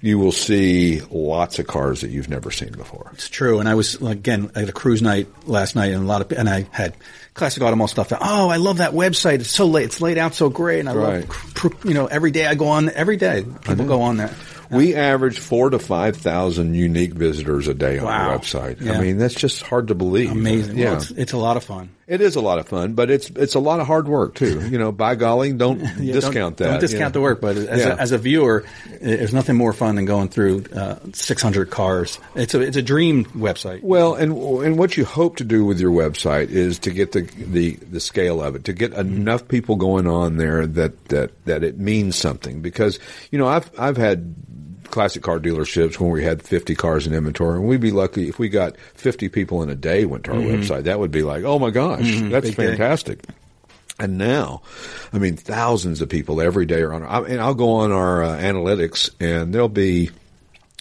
you will see lots of cars that you've never seen before. It's true. And I was again at a cruise night last night, and a lot of and I had classic Automall stuff. Oh, I love that website. It's so late. It's laid out so great, and I Right. love you know every day I go on. Every day people go on there. We average four to five thousand unique visitors a day on Wow. our website. Yeah. I mean, that's just hard to believe. Amazing. Yeah. Well, it's, it's a lot of fun. It is a lot of fun, but it's it's a lot of hard work too. You know, by golly, don't Yeah, discount don't, that. Don't discount you know. the work, but as, Yeah. a, as a viewer, there's nothing more fun than going through uh, 600 cars. It's a it's a dream website. Well, and and what you hope to do with your website is to get the the, the scale of it, to get enough people going on there that, that that it means something. Because you know, I've I've had classic car dealerships when we had 50 cars in inventory, and we'd be lucky if we got 50 people in a day went to our website. That would be like, oh my gosh, that's Big day. fantastic. And now, I mean, thousands of people every day are on. I, and I'll go on our uh, analytics, and there'll be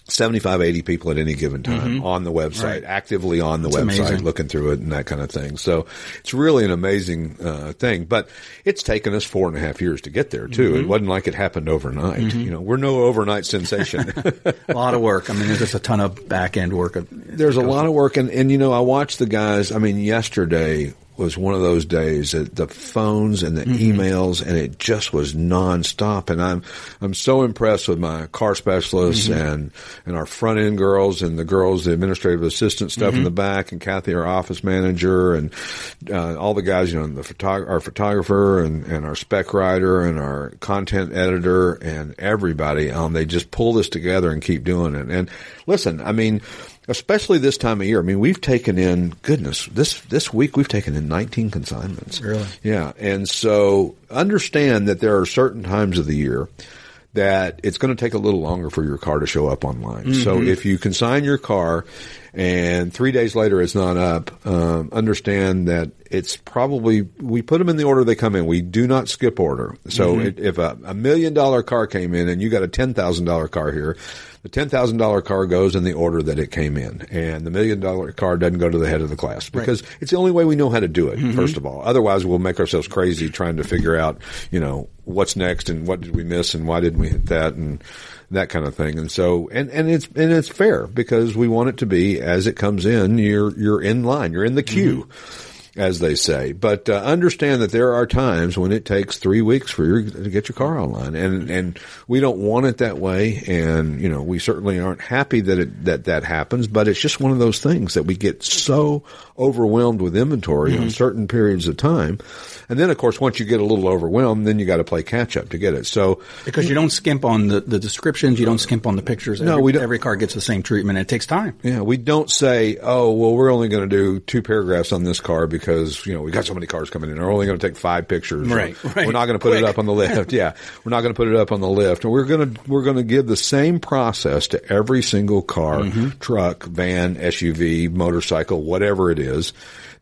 75, 80 people at any given time on the website, Mm-hmm. Right. actively on the That's website, amazing. looking through it and that kind of thing. So it's really an amazing uh, thing. But it's taken us four and a half years to get there too. Mm-hmm. It wasn't like it happened overnight. You know, we're no overnight sensation. a lot of work. I mean, there's just a ton of back end work. There's a lot of work, and, and you know, I watched the guys. I mean, yesterday was one of those days that the phones and the Mm-hmm. emails, and it just was nonstop. And I'm I'm so impressed with my car specialists Mm-hmm. and and our front end girls and the girls, the administrative assistant stuff Mm-hmm. in the back, and Kathy, our office manager, and uh, all the guys, you know, the photog- our photographer and and our spec writer and our content editor and everybody. Um, they just pull this together and keep doing it. And listen, I mean especially this time of year. I mean, we've taken in goodness this this week we've taken in 19 consignments. Really? Yeah, and so understand that there are certain times of the year that it's going to take a little longer for your car to show up online. So if you consign your car and three days later it's not up, um, understand that it's probably we put them in the order they come in. We do not skip order. So mm-hmm. it, if a, a million dollar car came in and you got a ten thousand dollar car here, the ten thousand dollar car goes in the order that it came in, and the million dollar car doesn't go to the head of the class because it's the only way we know how to do it. Mm-hmm. First of all, otherwise we'll make ourselves crazy trying to figure out, you know, what's next and what did we miss and why didn't we hit that and that kind of thing. And so, and, and it's, and it's fair because we want it to be as it comes in, you're, you're in line, you're in the queue. Mm-hmm. As they say, but uh, understand that there are times when it takes three weeks for you to get your car online, and and we don't want it that way, and you know we certainly aren't happy that it that that happens, but it's just one of those things that we get so overwhelmed with inventory on certain periods of time, and then of course once you get a little overwhelmed, then you got to play catch up to get it. So Because you don't skimp on the, the descriptions, you don't skimp on the pictures. No, every, we don't. Every car gets the same treatment. It takes time. Yeah, we don't say, oh, well, we're only going to do two paragraphs on this car because, you know, we got so many cars coming in. We're only going to take five pictures. Right, right. We're not going to put it up on the lift. Yeah. We're not going to put it up on the lift. And we're going to, we're going to give the same process to every single car, Mm-hmm. truck, van, SUV, motorcycle, whatever it is.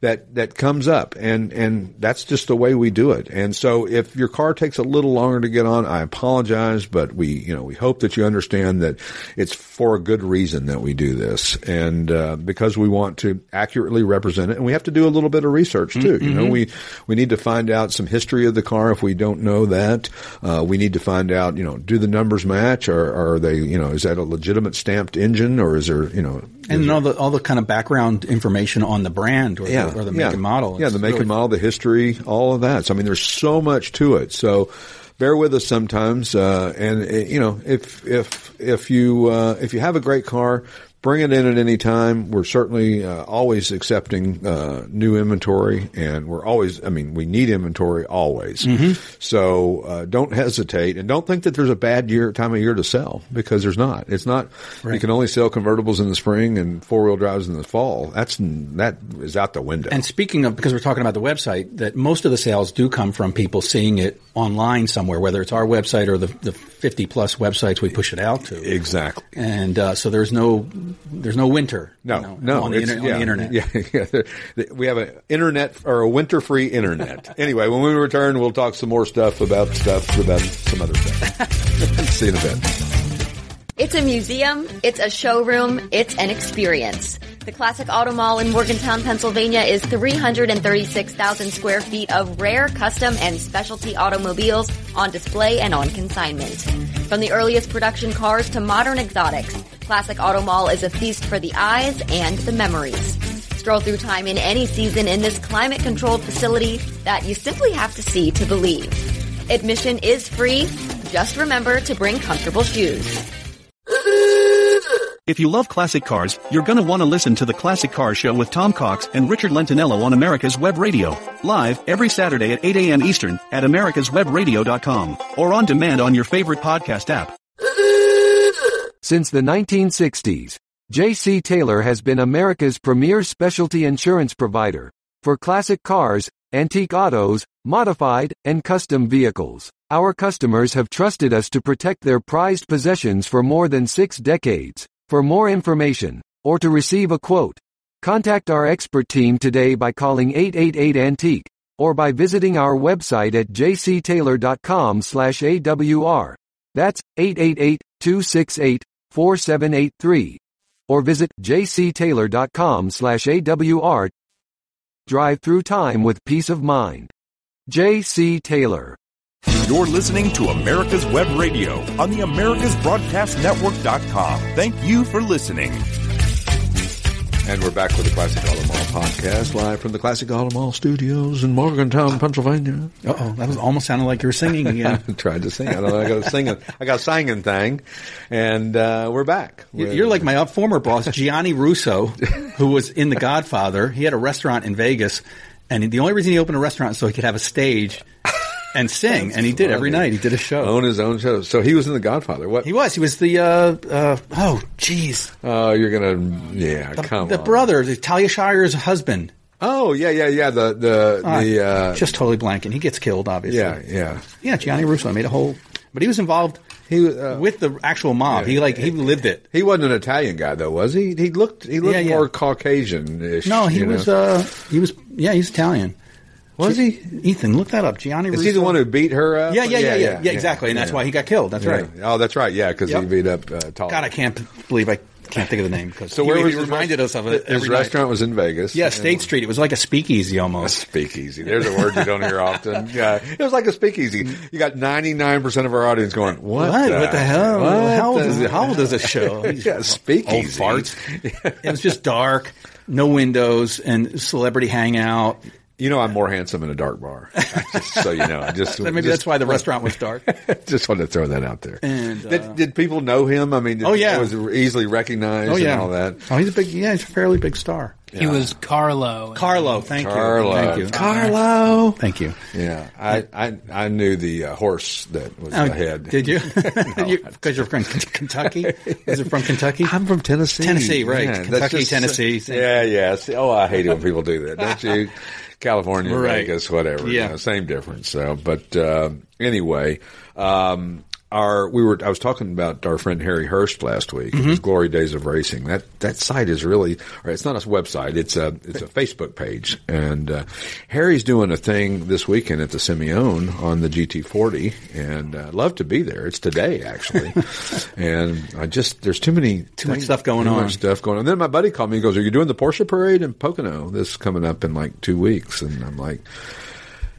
That, that comes up and, and that's just the way we do it. And so if your car takes a little longer to get on, I apologize, but we, you know, we hope that you understand that it's for a good reason that we do this. And, uh, because we want to accurately represent it and we have to do a little bit of research too. You know, we, we need to find out some history of the car if we don't know that. Uh, we need to find out, you know, do the numbers match or are they, you know, is that a legitimate stamped engine or is there, you know, And all the all the kind of background information on the brand or, yeah, the, or the yeah. make and model. Yeah, the make really- and model, the history, all of that. So I mean, there's so much to it. So bear with us sometimes. Uh, and uh, you know, if if if you uh, if you have a great car. Bring it in at any time. We're certainly uh, always accepting uh, new inventory, and we're always. I mean, we need inventory always. Mm-hmm. So uh, don't hesitate, and don't think that there's a bad year time of year to sell because there's not. It's not. You can only sell convertibles in the spring and four wheel drives in the fall. That's that is out the window. And speaking of, because we're talking about the website, that most of the sales do come from people seeing it online somewhere, whether it's our website or the, the 50 plus websites we push it out to. Exactly. And uh, so there's no there's no winter. No, you know, no, on the, it's- inter- on yeah, the internet. Yeah, yeah. We have an internet or a winter-free internet. anyway, when we return, we'll talk some more stuff about stuff about some other stuff. See you in a bit. It's a museum, it's a showroom, it's an experience. The Classic Auto Mall in Morgantown, Pennsylvania is 336,000 square feet of rare, custom, and specialty automobiles on display and on consignment. From the earliest production cars to modern exotics, Classic Auto Mall is a feast for the eyes and the memories. Stroll through time in any season in this climate controlled facility that you simply have to see to believe. Admission is free. Just remember to bring comfortable shoes. If you love classic cars, you're gonna want to listen to the Classic Car Show with Tom Cox and Richard Lentinello on America's Web Radio. Live every Saturday at 8 a.m. Eastern at americaswebradio.com or on demand on your favorite podcast app. Since the 1960s, J.C. Taylor has been America's premier specialty insurance provider for classic cars, antique autos, modified, and custom vehicles. Our customers have trusted us to protect their prized possessions for more than six decades. For more information, or to receive a quote, contact our expert team today by calling 888-ANTIQUE, or by visiting our website at jctaylor.com slash AWR. That's 888-268-4783. Or visit jctaylor.com slash AWR. Drive through time with peace of mind. J.C. Taylor. You're listening to America's Web Radio on the AmericasBroadcastNetwork.com. Thank you for listening. And we're back with the Classic Auto Mall podcast, live from the Classic Auto Mall studios in Morgantown, Pennsylvania. Uh oh, that was almost sounded like you were singing again. I tried to sing. I, don't know, I got a singing. I got a singing thing, and uh, we're back. You- You're like my former boss, Gianni Russo, who was in The Godfather. He had a restaurant in Vegas, and the only reason he opened a restaurant is so he could have a stage and sing. and he did every night. He did a show. own his own show. So he was in The Godfather. What? He was. He was the uh, uh, oh, jeez, Oh, you're gonna. Yeah, come on. the on. brother, the Talia Shire's husband. Oh, yeah, yeah, yeah. The the Ah, the. Uh, just totally blanking. He gets killed, obviously. yeah, yeah. yeah. Gianni Russo made a whole, but he was involved. He uh, with the actual mob. he like he lived it. He wasn't an Italian guy though, was he? He looked he looked Yeah, yeah. more Caucasian-ish. No, he know? was. uh He was. Yeah, he's Italian. Was he? Ethan, look that up. Gianni. Was. Is Russo. he the one who beat her up? Yeah, yeah, yeah, yeah, yeah, exactly. And that's why he got killed. That's right. Oh, that's right. Yeah, because Yep. he beat up uh, Tall. God, I can't believe I can't think of the name. 'cause So he, where he was his reminded rest- us of it. His every night. restaurant was in Vegas. Yeah, State Street. It was like a speakeasy A almost. speakeasy. There's a word you don't hear often. Yeah, it was like a speakeasy. You got 99 percent of our audience going, "What? What? What the hell? What how old the- is it? How old is this show? Yeah, speakeasy. Old farts. it was just dark, no windows, and celebrity hangout. You know, I'm more handsome in a dark bar. Just so you know, I just Maybe just- that's why the restaurant was dark. just wanted to throw that out there. And, uh, did, did people know him? I mean, did, Oh, yeah. was easily recognized Oh yeah, and all that. Oh, he's a big. Yeah, he's a fairly big star. He was Carlo. Carlo, thank Carlo, you, thank you, Carlo. thank you. Yeah, I, I I knew the uh, horse that was Oh, ahead. Did you? Because you're from Kentucky. Is it from Kentucky? I'm from Tennessee. Tennessee, right. that's Kentucky, Tennessee, Yeah, yeah. See, Oh, I hate it when people do that, don't you? California, Right. Vegas, whatever. Yeah. you know, same difference. So, but uh, anyway, um, our we were. I was talking about our friend Harry Hurst last week. Mm-hmm. His Glory Days of Racing. That that site is really. Or it's not a website. It's a it's a Facebook page. And uh, Harry's doing a thing this weekend at the Simeone on the GT40, and uh, I'd love to be there. It's today actually, and I just there's too many Too much stuff going too on. much stuff going on. And Then my buddy called me. and goes, "Are you doing the Porsche parade in Pocono? This coming up in like two weeks?" And I'm like,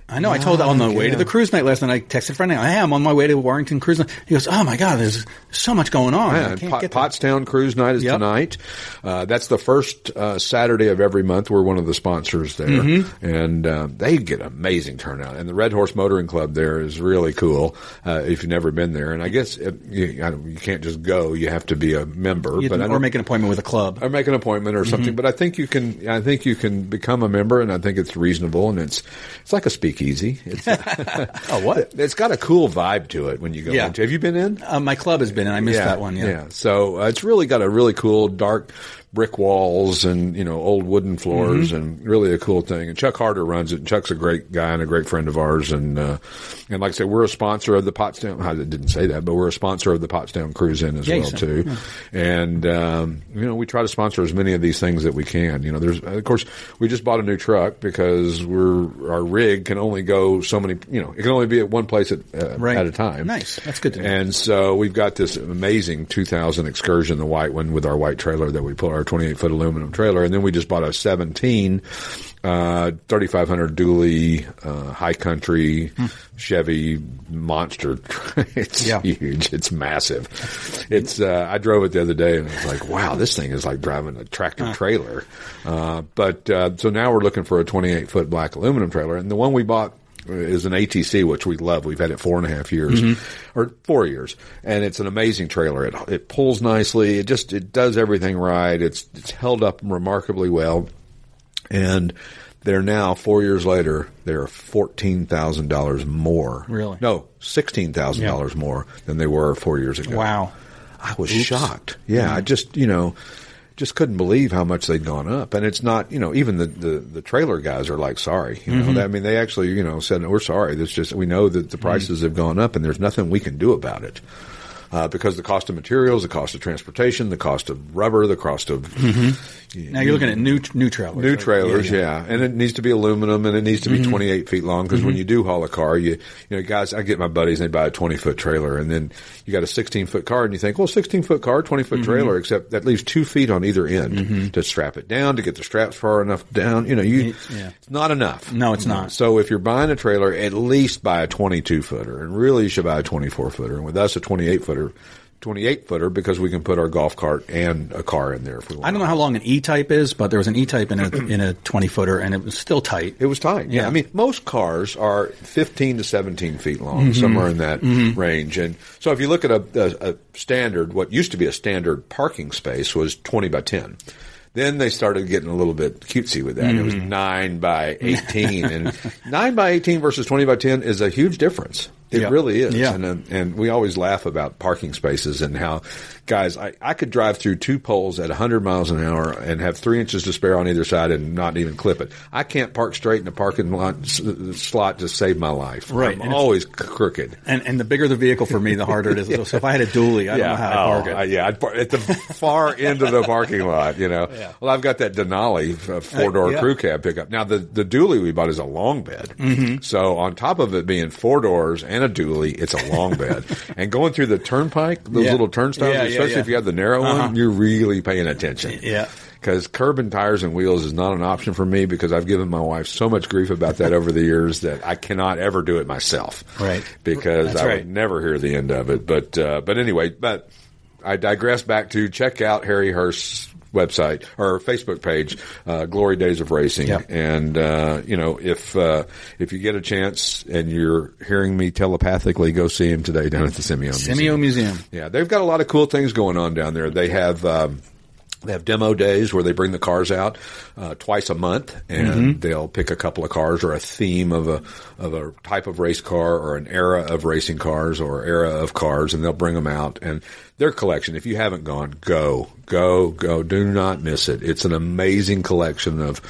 I know. I told on the way to the cruise night last night. I texted a friend. Hey, I'm on my way to Warrington cruise night. He goes, "Oh my god, there's so much going on. Yeah, I can't Pot- get. Pottstown Cruise Night is Yep. tonight. Uh, that's the first uh, Saturday of every month. We're one of the sponsors there, Mm-hmm. and uh, they get amazing turnout. And the Red Horse Motoring Club there is really cool. Uh, if you've never been there, and I guess it, you, I you can't just go; you have to be a member. But or make an appointment with a club. or make an appointment or something. Mm-hmm. But I think you can. I think you can become a member, and I think it's reasonable, and it's it's like a speakeasy. It's, Oh, what? it's got a cool vibe to it when you go Yeah. into. Have you been in? Uh, my club has been, and I missed that one. Yeah. So uh, it's really got a really cool dark brick walls and you know old wooden floors Mm-hmm. and really a cool thing. And Chuck Harder runs it. And Chuck's a great guy and a great friend of ours. And uh, and like I said, we're a sponsor of the Pottstown. I didn't say that, but we're a sponsor of the Pottstown Cruise In as Yeah, well too. And um, you know we try to sponsor as many of these things that we can. You know, there's of course we just bought a new truck because we're our rig can only go so many. You know, it can only be at one place at uh, Right. at a time. Nice. That's good to know. And so we've got this amazing 2000 excursion, the white one with our white trailer that we pull our 28 foot aluminum trailer. And then we just bought a 17, uh, 3500 dually, uh, high country Chevy monster. it's Yeah. huge. It's massive. It's, uh, I drove it the other day and I was like, wow, this thing is like driving a tractor trailer. Uh, but, uh, so now we're looking for a 28 foot black aluminum trailer. And the one we bought is an ATC, which we love. We've had it four and a half years mm-hmm. or four years, and it's an amazing trailer. It it pulls nicely. It just it does everything right. It's it's held up remarkably well, and they're now four years later. They're fourteen thousand dollars more. Really? No, sixteen thousand dollars more than they were four years ago. Wow. I was shocked. Yeah, I mm-hmm. just you know just couldn't believe how much they'd gone up. And it's not you know even the the, the trailer guys are like sorry. You know mm-hmm. I mean they actually you know said we're sorry. This just we know that the mm-hmm. prices have gone up and there's nothing we can do about it. Uh, because the cost of materials, the cost of transportation, the cost of rubber, the cost of mm-hmm. Now you're looking at new new trailers. New right? trailers, yeah, and it needs to be aluminum, and it needs to be mm-hmm. 28 feet long. Because when mm-hmm. you do haul a car, you you know, guys, I get my buddies, and they buy a 20 foot trailer, and then you got a 16 foot car, and you think, well, 16 foot car, 20 foot mm-hmm. trailer, except that leaves two feet on either end to strap it down, to get the straps far enough down. You know, you Yeah. it's not enough. No, it's not. So if you're buying a trailer, at least buy a 22 footer, and really you should buy a 24 footer, and with us a 28 footer. 28 footer because we can put our golf cart and a car in there if we want. I don't know how long an E type is, but there was an E type in a in a 20 footer, and it was still tight. It was tight. Yeah. Yeah. I mean, most cars are 15 to 17 feet long, mm-hmm. somewhere in that mm-hmm. range. And so if you look at a, a, a standard, what used to be a standard parking space was 20 by 10. Then they started getting a little bit cutesy with that. It was mm-hmm. 9 by 18. and 9 by 18 versus 20 by 10 is a huge difference. It Yeah. really is. Yeah. And, uh, and we always laugh about parking spaces and how, guys, I, I could drive through two poles at 100 miles an hour and have three inches to spare on either side and not even clip it. I can't park straight in a parking lot s- slot to save my life. Right. I'm always crooked. And and the bigger the vehicle for me, the harder it is. So if I had a dually, I don't know how to oh, park uh, it. yeah, I'd par- at the far end of the parking lot, you know. Well, I've got that Denali four door Uh, yeah. crew cab pickup. Now, the, the dually we bought is a long bed. Mm-hmm. So on top of it being four doors and a dually, it's a long bed. and going through the turnpike, those Yeah. little turnstiles, yeah, especially yeah. if you have the narrow Uh-huh. one, you're really paying attention. Yeah. Because curb and tires and wheels is not an option for me because I've given my wife so much grief about that over the years that I cannot ever do it myself. Right. Because That's I right. would never hear the end of it. But uh, but anyway, but I digress back to check out Harry Hurst's website or Facebook page, uh, Glory Days of Racing. Yep. And uh, you know, if uh, if you get a chance and you're hearing me telepathically, go see him today down at the Simeone Museum. Simeo Museum. Yeah, they've got a lot of cool things going on down there. They have um, they have demo days where they bring the cars out uh, twice a month, and Mm-hmm. they'll pick a couple of cars or a theme of a of a type of race car or an era of racing cars or era of cars, and they'll bring them out and their collection. If you haven't gone, go, go, go! Do not miss it. It's an amazing collection of,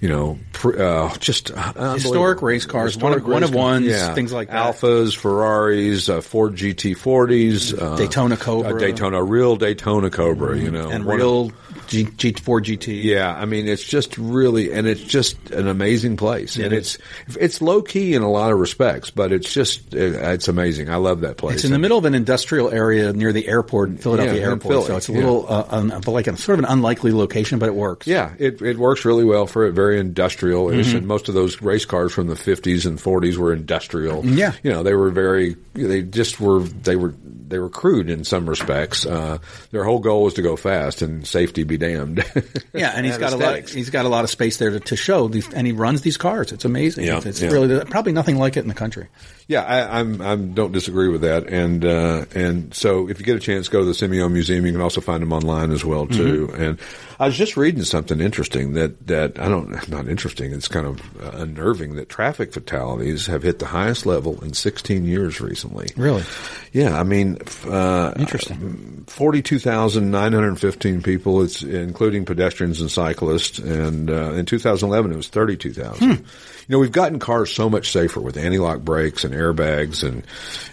you know, uh, just Historic race cars, one of- one of ones, things like that. Alfas, Ferraris, uh, Ford GT40s, uh, Daytona Cobra. a Daytona, real Daytona Cobra, you know, and real G, G4 GT. yeah, I mean, it's just really, and it's just an amazing place, and it's it's low key in a lot of respects, but it's just uh, it's amazing. I love that place. It's in the middle of an industrial area near the airport, Philadelphia Yeah, Airport. Philly, so it's a yeah. little uh, un, like a sort of an unlikely location, but it works. Yeah, it it works really well for it. Very industrial. Mm-hmm. And most of those race cars from the fifties and forties were industrial. Yeah. you know they were very. They just were. They were. They were crude in some respects. Uh, their whole goal was to go fast and safety be damned. Yeah, and he's got a lot. aesthetics. He's got a lot of space there to, to show these, and he runs these cars. It's amazing. Yeah, it's yeah. really probably nothing like it in the country. Yeah, I, I'm I'm don't disagree with that, and uh, and so if you get a chance, go to the Simeone Museum. You can also find them online as well too. And I was just reading something interesting that that I don't not interesting. It's kind of uh, unnerving that traffic fatalities have hit the highest level in 16 years recently. Really? Yeah, I mean, uh, Interesting. Forty-two thousand nine hundred fifteen people. It's including pedestrians and cyclists. And uh, in 2011, it was thirty-two thousand. Hmm. You know, we've gotten cars so much safer with anti-lock brakes and airbags and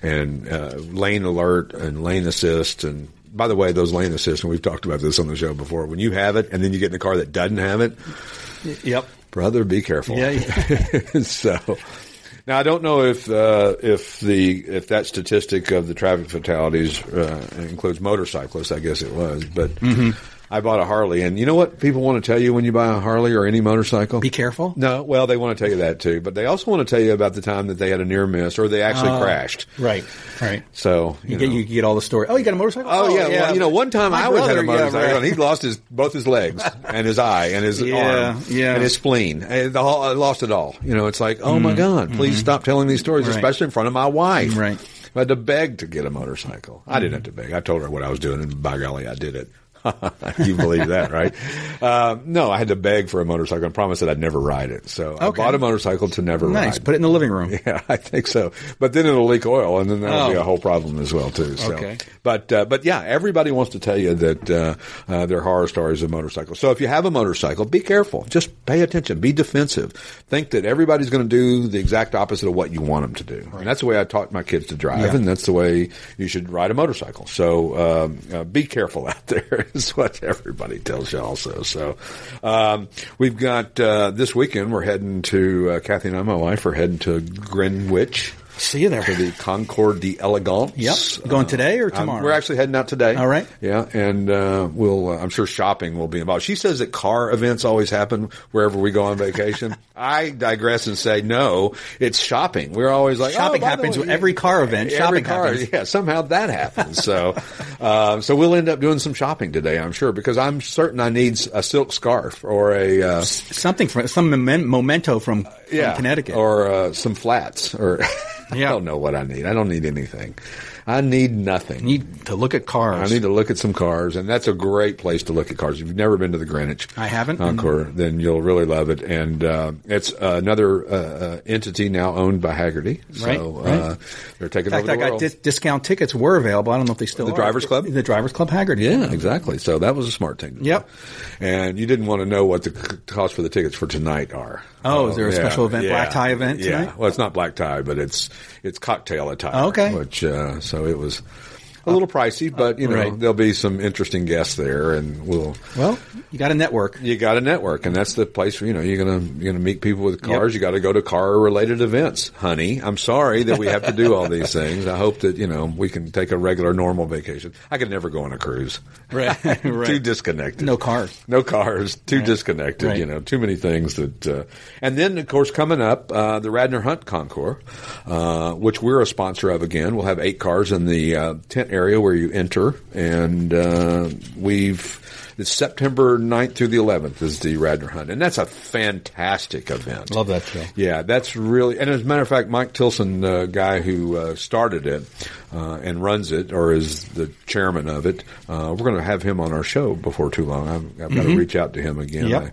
and uh, lane alert and lane assist and. By the way, those lane assist, and we've talked about this on the show before. When you have it, and then you get in a car that doesn't have it, Yep. brother, be careful. Yeah, so now I don't know if uh, if the if that statistic of the traffic fatalities uh, includes motorcyclists. I guess it was, but Mm-hmm. I bought a Harley, and you know what people want to tell you when you buy a Harley or any motorcycle? Be careful. No, well, they want to tell you that too, but they also want to tell you about the time that they had a near miss or they actually Oh. crashed. Right. Right. So You, you, get know. you get all the story. Oh, you got a motorcycle? Oh, yeah, well, you know, one time I was had a yeah, motorcycle right. and he lost his both his legs and his eye and his Yeah, arm yeah. and his spleen. And the whole, I lost it all. You know, it's like, oh my god, please stop telling these stories, Mm-hmm. Right. especially in front of my wife. Right. I had to beg to get a motorcycle. I didn't have to beg. I told her what I was doing, and by golly, I did it. you believe that, right? Uh, no, I had to beg for a motorcycle and promise that I'd never ride it. So I bought a motorcycle to never ride it. Nice. ride. Put it in the living room. Yeah, I think so. But then it'll leak oil, and then that'll be Oh. a whole problem as well too. So. Okay. But uh, but yeah, everybody wants to tell you that uh, uh, their horror stories of motorcycles. So if you have a motorcycle, be careful. Just pay attention. Be defensive. Think that everybody's going to do the exact opposite of what you want them to do. And that's the way I taught my kids to drive, Yeah. and that's the way you should ride a motorcycle. So um, uh, be careful out there. Is what everybody tells you. Also, so um, we've got uh, this weekend. We're heading to uh, Kathy and I, my wife, are heading to Greenwich. See you there. For the Concours d'Elegance. Yep. Going today or Um, tomorrow? we're actually heading out today. All right. Yeah, and uh, we'll. Uh, I'm sure shopping will be involved. She says that car events always happen wherever we go on vacation. I digress and say no. It's shopping. We're always like Shopping oh, happens with every car event. Every Shopping car, happens. yeah. Somehow that happens. So, uh, so we'll end up doing some shopping today. I'm sure because I'm certain I need a silk scarf or a uh, Something from some memento from, from yeah, Connecticut. or uh, some flats or. I don't know what I need. I don't need anything. I need nothing. need to look at cars. I need to look at some cars, and that's a great place to look at cars. If you've never been to the Greenwich I haven't. Encore, then you'll really love it. And uh, it's another uh, uh, entity now owned by Hagerty. Right, So right. Uh, they're taking In fact, over I the got world. dis- discount tickets were available. I don't know if they still The are. Drivers Club? The Drivers Club Hagerty. yeah, exactly. So that was a smart thing. do. Yep. And you didn't want to know what the cost for the tickets for tonight are. Oh, is there a yeah, special event, yeah, black tie event Yeah. tonight? Well, it's not black tie, but it's it's cocktail attire. Oh, okay. Which uh, so it was a little pricey, but you know Right. there'll be some interesting guests there, and we'll Well, you got a network. you got a network, and that's the place. where, You know, you're gonna you're gonna meet people with cars. You got to go to car related events, honey. I'm sorry that we have to do all these things. I hope that you know we can take a regular normal vacation. I could never go on a cruise. Right, right. Too disconnected. No cars. No cars. Too disconnected. Right. You know, too many things that. Uh, and then, of course, coming up, uh, the Radnor Hunt Concours, uh, which we're a sponsor of again. We'll have eight cars in the uh, tent area where you enter, and uh, we've. It's September 9th through the 11th is the Radnor Hunt, and that's a fantastic event. Love that show. Yeah, that's really, and as a matter of fact, Mike Tilson, the guy who uh, started it uh, and runs it, or is the chairman of it, uh, we're going to have him on our show before too long. I've, I've got to reach out to him again. Yep. I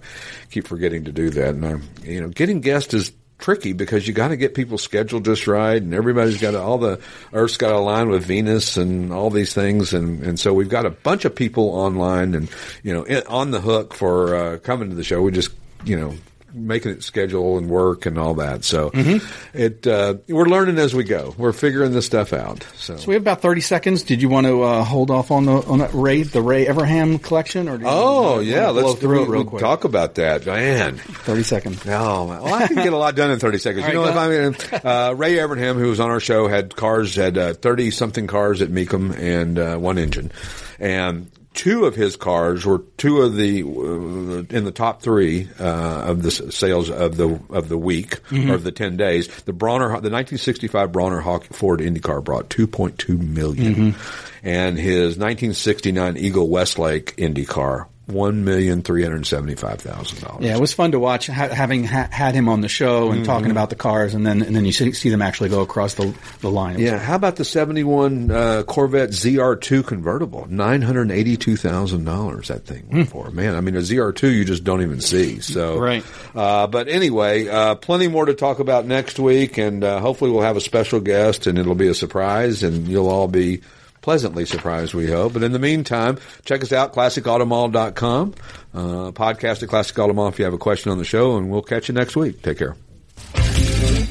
keep forgetting to do that, and I'm, you know, getting guests is tricky because you got to get people scheduled just right, and everybody's got to, all the Earth's got to align with Venus and all these things, and and so we've got a bunch of people online and you know on the hook for uh, coming to the show. We just you know making it schedule and work and all that. So Mm-hmm. it uh, we're learning as we go. We're figuring this stuff out. So. So we have about thirty seconds. Did you want to uh, hold off on the on that Ray the Ray Evernham collection, or Oh wanna yeah, let's through it real quick? talk about that, man. Thirty seconds. Oh, man. well, I can get a lot done in 30 seconds. you know, All if I mean, uh, Ray Evernham, who was on our show, had cars, had uh, 30 something cars at Mecum and uh, one engine. And two of his cars were two of the, uh, in the top three, uh, of the sales of the, of the week, or of the 10 days. The Brawner, the 1965 Brawner Hawk Ford Indy car brought 2.2 million. And his 1969 Eagle Weslake Indy car, one million three hundred seventy-five thousand dollars. Yeah, it was fun to watch ha- having ha- had him on the show Mm-hmm. and talking about the cars, and then and then you see, see them actually go across the the line. Yeah, how about the '71 uh, Corvette ZR2 convertible? Nine hundred eighty-two thousand dollars that thing went for. Man, I mean a ZR2 you just don't even see. So Right. Uh, but anyway, uh, plenty more to talk about next week, and uh, hopefully we'll have a special guest, and it'll be a surprise, and you'll all be pleasantly surprised, we hope. But in the meantime, check us out, classicautomall.com, uh, podcast at Classic Automall if you have a question on the show, and we'll catch you next week. Take care.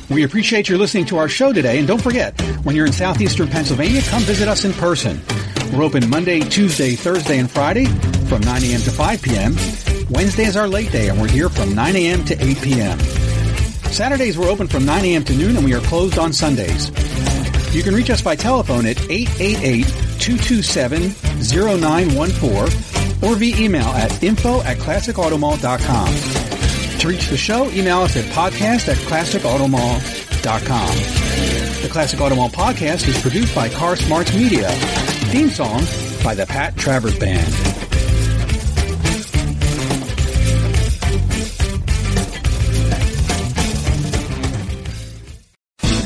We appreciate your listening to our show today, and don't forget, when you're in southeastern Pennsylvania, come visit us in person. We're open Monday, Tuesday, Thursday, and Friday from 9 a.m. to 5 p.m. Wednesday is our late day, and we're here from 9 a.m. to 8 p.m. Saturdays we're open from 9 a.m. to noon, and we are closed on Sundays. You can reach us by telephone at 888-227-0914 or via email at info at classicautomall.com. To reach the show, email us at podcast at classicautomall.com. The Classic Automall podcast is produced by Car Smarts Media. Theme song by the Pat Travers Band.